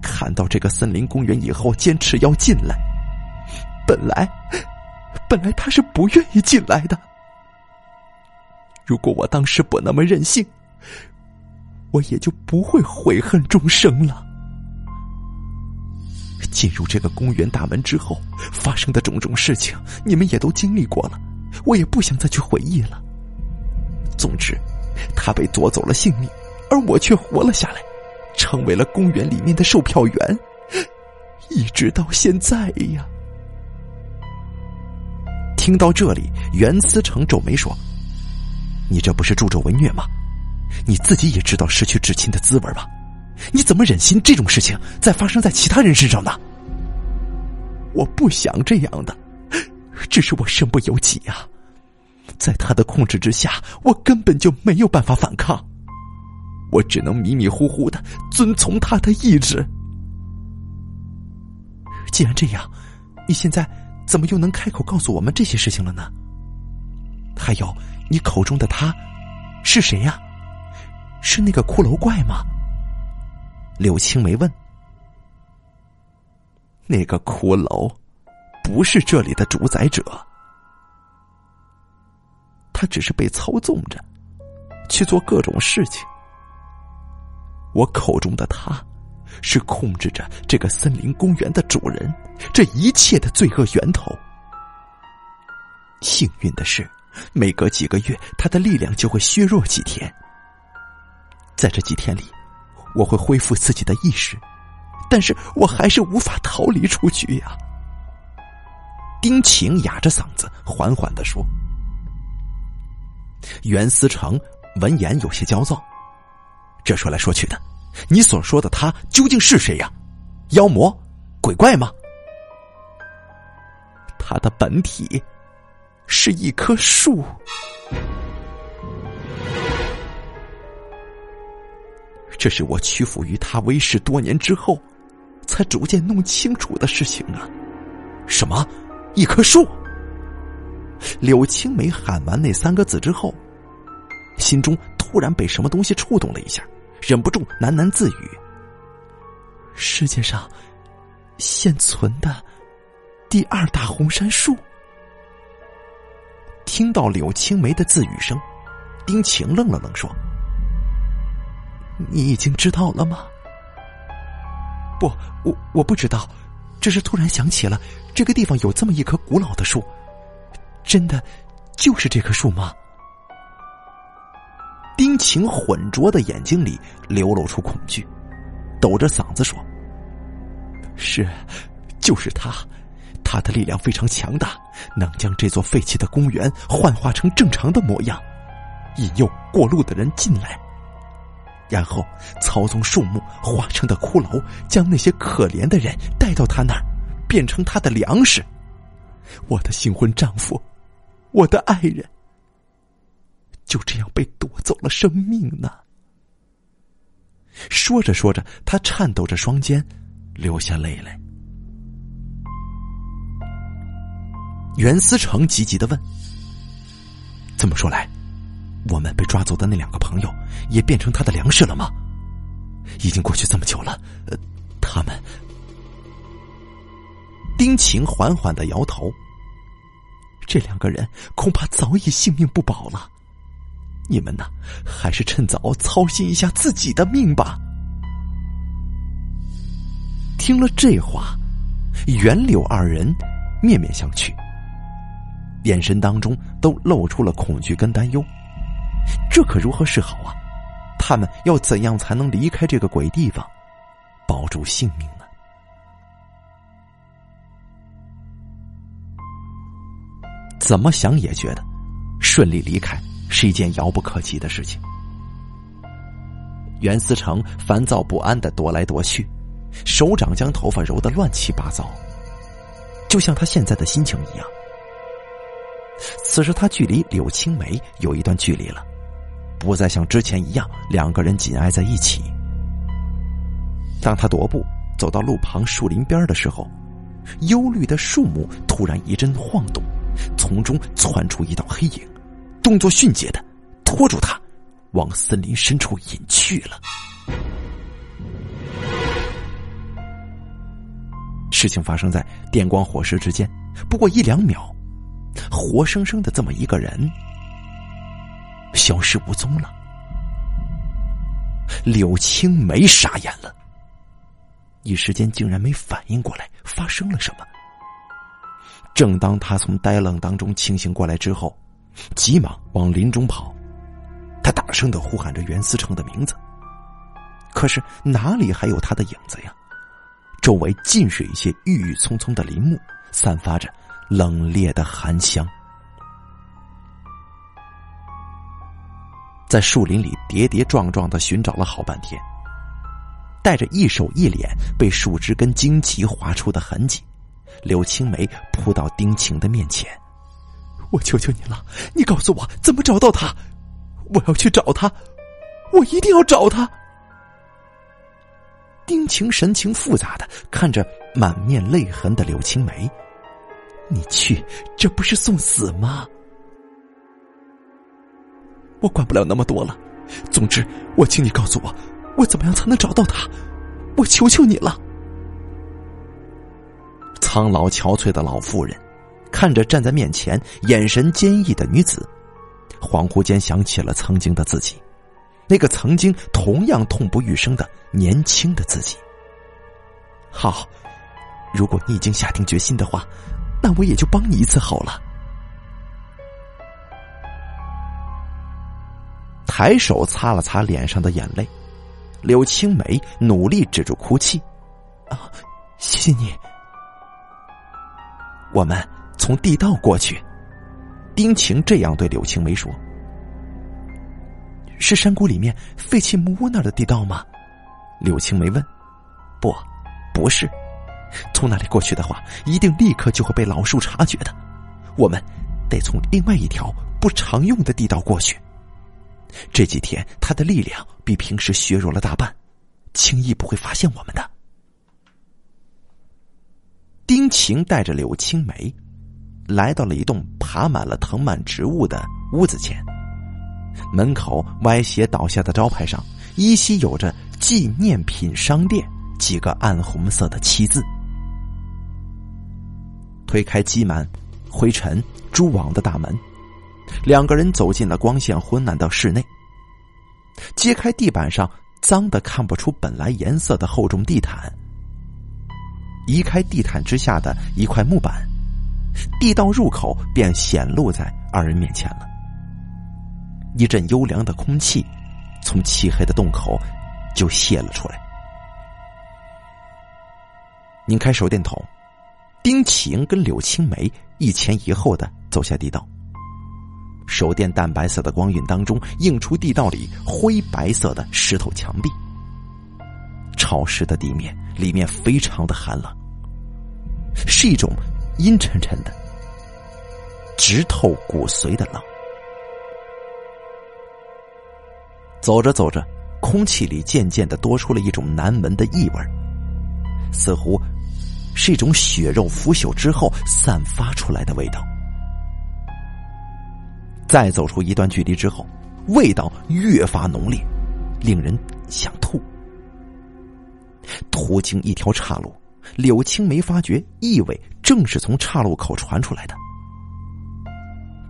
看到这个森林公园以后，坚持要进来。本来，本来他是不愿意进来的。如果我当时不那么任性，我也就不会悔恨终生了。进入这个公园大门之后，发生的种种事情，你们也都经历过了。我也不想再去回忆了。总之，他被夺走了性命，而我却活了下来，成为了公园里面的售票员，一直到现在呀。听到这里，袁思成皱眉说：“你这不是助纣为虐吗？你自己也知道失去至亲的滋味吧？你怎么忍心这种事情再发生在其他人身上呢？”我不想这样的。只是我身不由己呀，在他的控制之下，我根本就没有办法反抗，我只能迷迷糊糊的遵从他的意志。既然这样，你现在怎么又能开口告诉我们这些事情了呢？还有，你口中的他是谁呀？是那个骷髅怪吗？柳青梅问。那个骷髅。不是这里的主宰者，他只是被操纵着去做各种事情。我口中的他，是控制着这个森林公园的主人，这一切的罪恶源头。幸运的是，每隔几个月，他的力量就会削弱几天。在这几天里，我会恢复自己的意识，但是我还是无法逃离出去呀。丁晴哑着嗓子缓缓的说：“袁思成闻言有些焦躁，这说来说去的，你所说的他究竟是谁呀？妖魔、鬼怪吗？他的本体是一棵树，这是我屈服于他威势多年之后，才逐渐弄清楚的事情啊！什么？”一棵树。柳青梅喊完那三个字之后，心中突然被什么东西触动了一下，忍不住喃喃自语：“世界上现存的第二大红杉树。”听到柳青梅的自语声，丁晴愣了愣，说：“你已经知道了吗？”“不，我我不知道。”只是突然想起了，这个地方有这么一棵古老的树，真的就是这棵树吗？丁晴浑浊的眼睛里流露出恐惧，抖着嗓子说：“是，就是他，他的力量非常强大，能将这座废弃的公园幻化成正常的模样，引诱过路的人进来。”然后操纵树木化成的骷髅，将那些可怜的人带到他那儿，变成他的粮食。我的新婚丈夫，我的爱人，就这样被夺走了生命呢。说着说着，他颤抖着双肩，流下泪来。袁思成急急的问：“这么说来？”我们被抓走的那两个朋友，也变成他的粮食了吗？已经过去这么久了，呃，他们。丁晴缓缓的摇头。这两个人恐怕早已性命不保了。你们呢，还是趁早操心一下自己的命吧。听了这话，袁柳二人面面相觑，眼神当中都露出了恐惧跟担忧。这可如何是好啊？他们要怎样才能离开这个鬼地方，保住性命？怎么想也觉得，顺利离开是一件遥不可及的事情。袁思成烦躁不安的踱来踱去，手掌将头发揉得乱七八糟，就像他现在的心情一样。此时他距离柳青梅有一段距离了。不再像之前一样，两个人紧挨在一起。当他踱步走到路旁树林边的时候，幽绿的树木突然一阵晃动，从中窜出一道黑影，动作迅捷的拖住他，往森林深处隐去了。事情发生在电光火石之间，不过一两秒，活生生的这么一个人。消失无踪了。柳青梅傻眼了，一时间竟然没反应过来发生了什么。正当他从呆愣当中清醒过来之后，急忙往林中跑，他大声的呼喊着袁思成的名字。可是哪里还有他的影子呀？周围尽是一些郁郁葱葱的林木，散发着冷冽的寒香。在树林里跌跌撞撞的寻找了好半天，带着一手一脸被树枝跟荆棘划出的痕迹，柳青梅扑到丁晴的面前：“我求求你了，你告诉我怎么找到他，我要去找他，我一定要找他。”丁晴神情复杂的看着满面泪痕的柳青梅：“你去，这不是送死吗？”我管不了那么多了，总之，我请你告诉我，我怎么样才能找到他？我求求你了！苍老憔悴的老妇人看着站在面前、眼神坚毅的女子，恍惚间想起了曾经的自己，那个曾经同样痛不欲生的年轻的自己。好，如果你已经下定决心的话，那我也就帮你一次好了。抬手擦了擦脸上的眼泪，柳青梅努力止住哭泣。啊，谢谢你。我们从地道过去。丁晴这样对柳青梅说：“是山谷里面废弃木屋那儿的地道吗？”柳青梅问。“不，不是。从那里过去的话，一定立刻就会被老树察觉的。我们得从另外一条不常用的地道过去。”这几天他的力量比平时削弱了大半，轻易不会发现我们的。丁晴带着柳青梅，来到了一栋爬满了藤蔓植物的屋子前。门口歪斜倒下的招牌上，依稀有着“纪念品商店”几个暗红色的漆字。推开积满灰尘、蛛网的大门。两个人走进了光线昏暗的室内，揭开地板上脏的看不出本来颜色的厚重地毯，移开地毯之下的一块木板，地道入口便显露在二人面前了。一阵幽凉的空气从漆黑的洞口就泄了出来。拧开手电筒，丁晴跟柳青梅一前一后的走下地道。手电淡白色的光晕当中，映出地道里灰白色的石头墙壁。潮湿的地面，里面非常的寒冷，是一种阴沉沉的、直透骨髓的冷。走着走着，空气里渐渐的多出了一种难闻的异味似乎是一种血肉腐朽之后散发出来的味道。再走出一段距离之后，味道越发浓烈，令人想吐。途经一条岔路，柳青梅发觉异味正是从岔路口传出来的。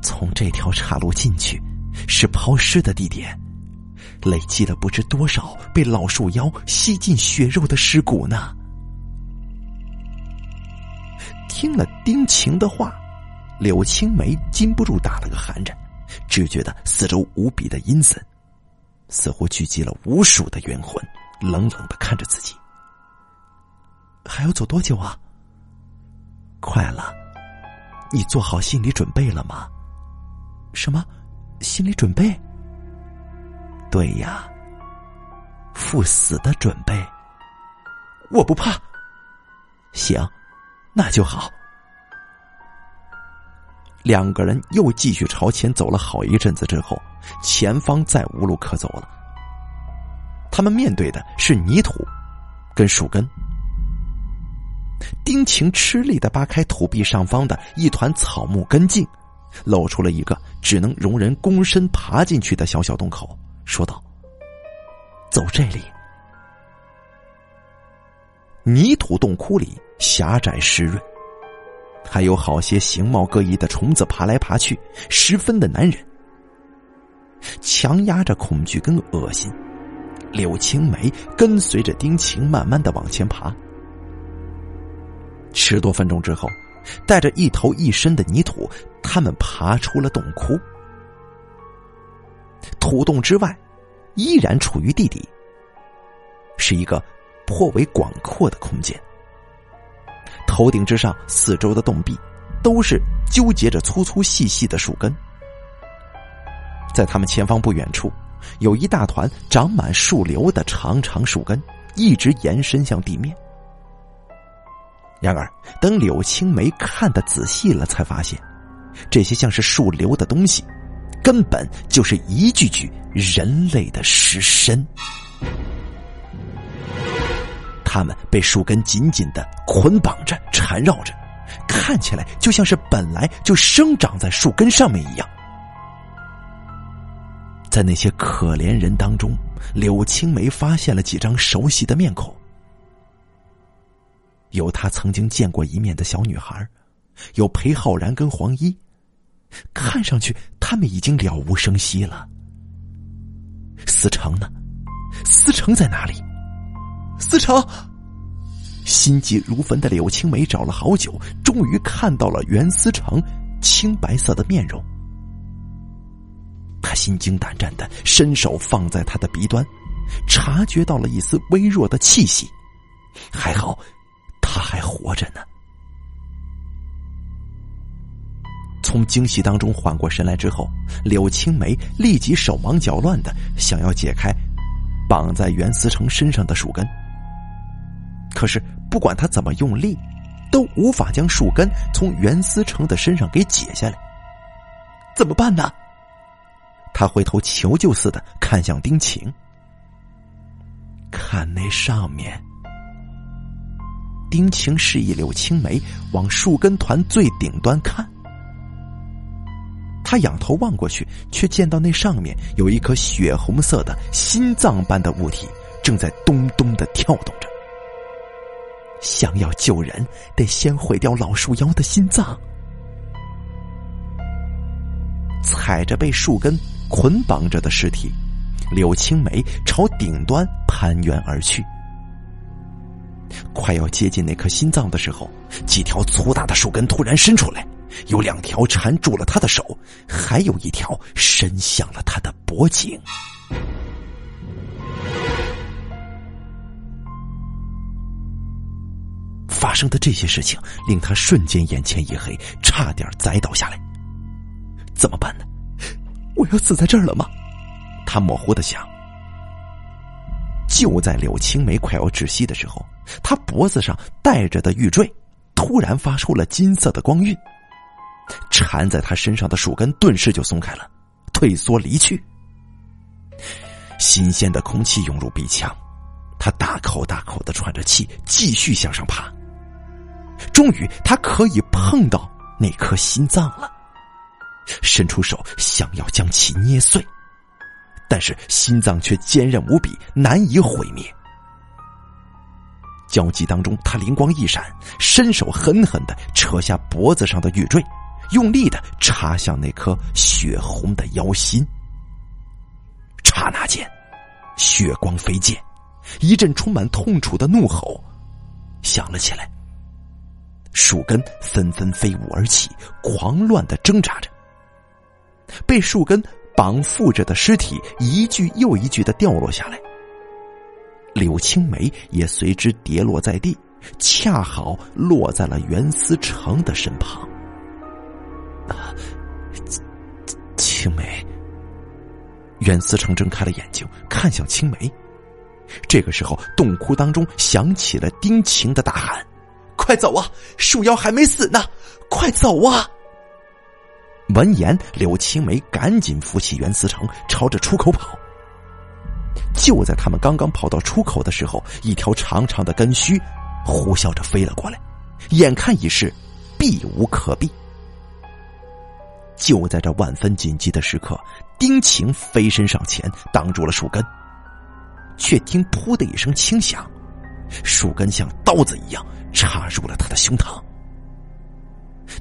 从这条岔路进去，是抛尸的地点，累积了不知多少被老树妖吸尽血肉的尸骨呢。听了丁晴的话，柳青梅禁不住打了个寒颤，只觉得四周无比的阴森，似乎聚集了无数的冤魂，冷冷的看着自己。还要走多久啊？快了，你做好心理准备了吗？什么？心理准备？对呀，赴死的准备。我不怕。行，那就好。两个人又继续朝前走了好一阵子之后，前方再无路可走了。他们面对的是泥土跟树根。丁晴吃力的扒开土壁上方的一团草木根茎。露出了一个只能容人躬身爬进去的小小洞口，说道：“走这里。”泥土洞窟里狭窄湿润，还有好些形貌各异的虫子爬来爬去，十分的难忍。强压着恐惧跟恶心，柳青梅跟随着丁晴慢慢的往前爬。十多分钟之后。带着一头一身的泥土，他们爬出了洞窟。土洞之外，依然处于地底，是一个颇为广阔的空间。头顶之上，四周的洞壁都是纠结着粗粗细细的树根。在他们前方不远处，有一大团长满树瘤的长长树根，一直延伸向地面。然而，等柳青梅看得仔细了，才发现，这些像是树瘤的东西，根本就是一具具人类的尸身。他们被树根紧紧的捆绑着、缠绕着，看起来就像是本来就生长在树根上面一样。在那些可怜人当中，柳青梅发现了几张熟悉的面孔。有他曾经见过一面的小女孩，有裴浩然跟黄一，看上去他们已经了无声息了。思成呢？思成在哪里？思成，心急如焚的柳青梅找了好久，终于看到了袁思成青白色的面容。他心惊胆战的伸手放在他的鼻端，察觉到了一丝微弱的气息，还好。他还活着呢。从惊喜当中缓过神来之后，柳青梅立即手忙脚乱的想要解开绑在袁思成身上的树根，可是不管他怎么用力，都无法将树根从袁思成的身上给解下来。怎么办呢？他回头求救似的看向丁晴，看那上面。丁晴示意柳青梅往树根团最顶端看，他仰头望过去，却见到那上面有一颗血红色的心脏般的物体正在咚咚的跳动着。想要救人，得先毁掉老树妖的心脏。踩着被树根捆绑着的尸体，柳青梅朝顶端攀援而去。快要接近那颗心脏的时候，几条粗大的树根突然伸出来，有两条缠住了他的手，还有一条伸向了他的脖颈。发生的这些事情令他瞬间眼前一黑，差点栽倒下来。怎么办呢？我要死在这儿了吗？他模糊的想。就在柳青梅快要窒息的时候，她脖子上戴着的玉坠突然发出了金色的光晕，缠在她身上的树根顿时就松开了，退缩离去。新鲜的空气涌入鼻腔，他大口大口的喘着气，继续向上爬。终于，他可以碰到那颗心脏了，伸出手想要将其捏碎。但是心脏却坚韧无比，难以毁灭。焦急当中，他灵光一闪，伸手狠狠的扯下脖子上的玉坠，用力的插向那颗血红的腰心。刹那间，血光飞溅，一阵充满痛楚的怒吼响了起来。树根纷纷飞舞而起，狂乱的挣扎着。被树根绑缚着的尸体一具又一具的掉落下来。柳青梅也随之跌落在地，恰好落在了袁思成的身旁。青梅。袁思成睁开了眼睛，看向青梅。这个时候，洞窟当中响起了丁晴的大喊：“快走啊！树妖还没死呢，快走啊！”闻言，柳青梅赶紧扶起袁思成，朝着出口跑。就在他们刚刚跑到出口的时候，一条长长的根须呼啸着飞了过来，眼看已是避无可避。就在这万分紧急的时刻，丁晴飞身上前挡住了树根，却听“噗”的一声轻响，树根像刀子一样插入了他的胸膛。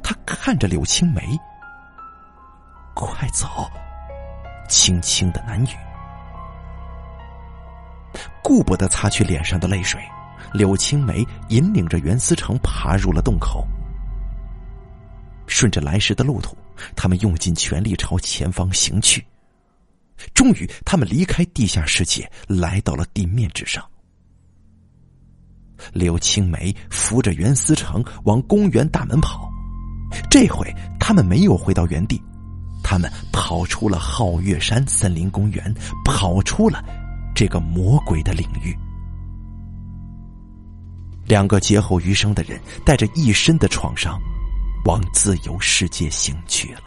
他看着柳青梅：“快走！”轻轻的喃语。顾不得擦去脸上的泪水，柳青梅引领着袁思成爬入了洞口。顺着来时的路途，他们用尽全力朝前方行去。终于，他们离开地下世界，来到了地面之上。柳青梅扶着袁思成往公园大门跑，这回他们没有回到原地，他们跑出了皓月山森林公园，跑出了。这个魔鬼的领域，两个劫后余生的人带着一身的创伤，往自由世界行去了。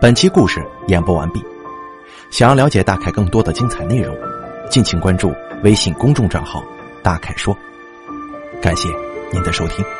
本期故事演播完毕。想要了解大凯更多的精彩内容，敬请关注微信公众账号“大凯说”。感谢您的收听。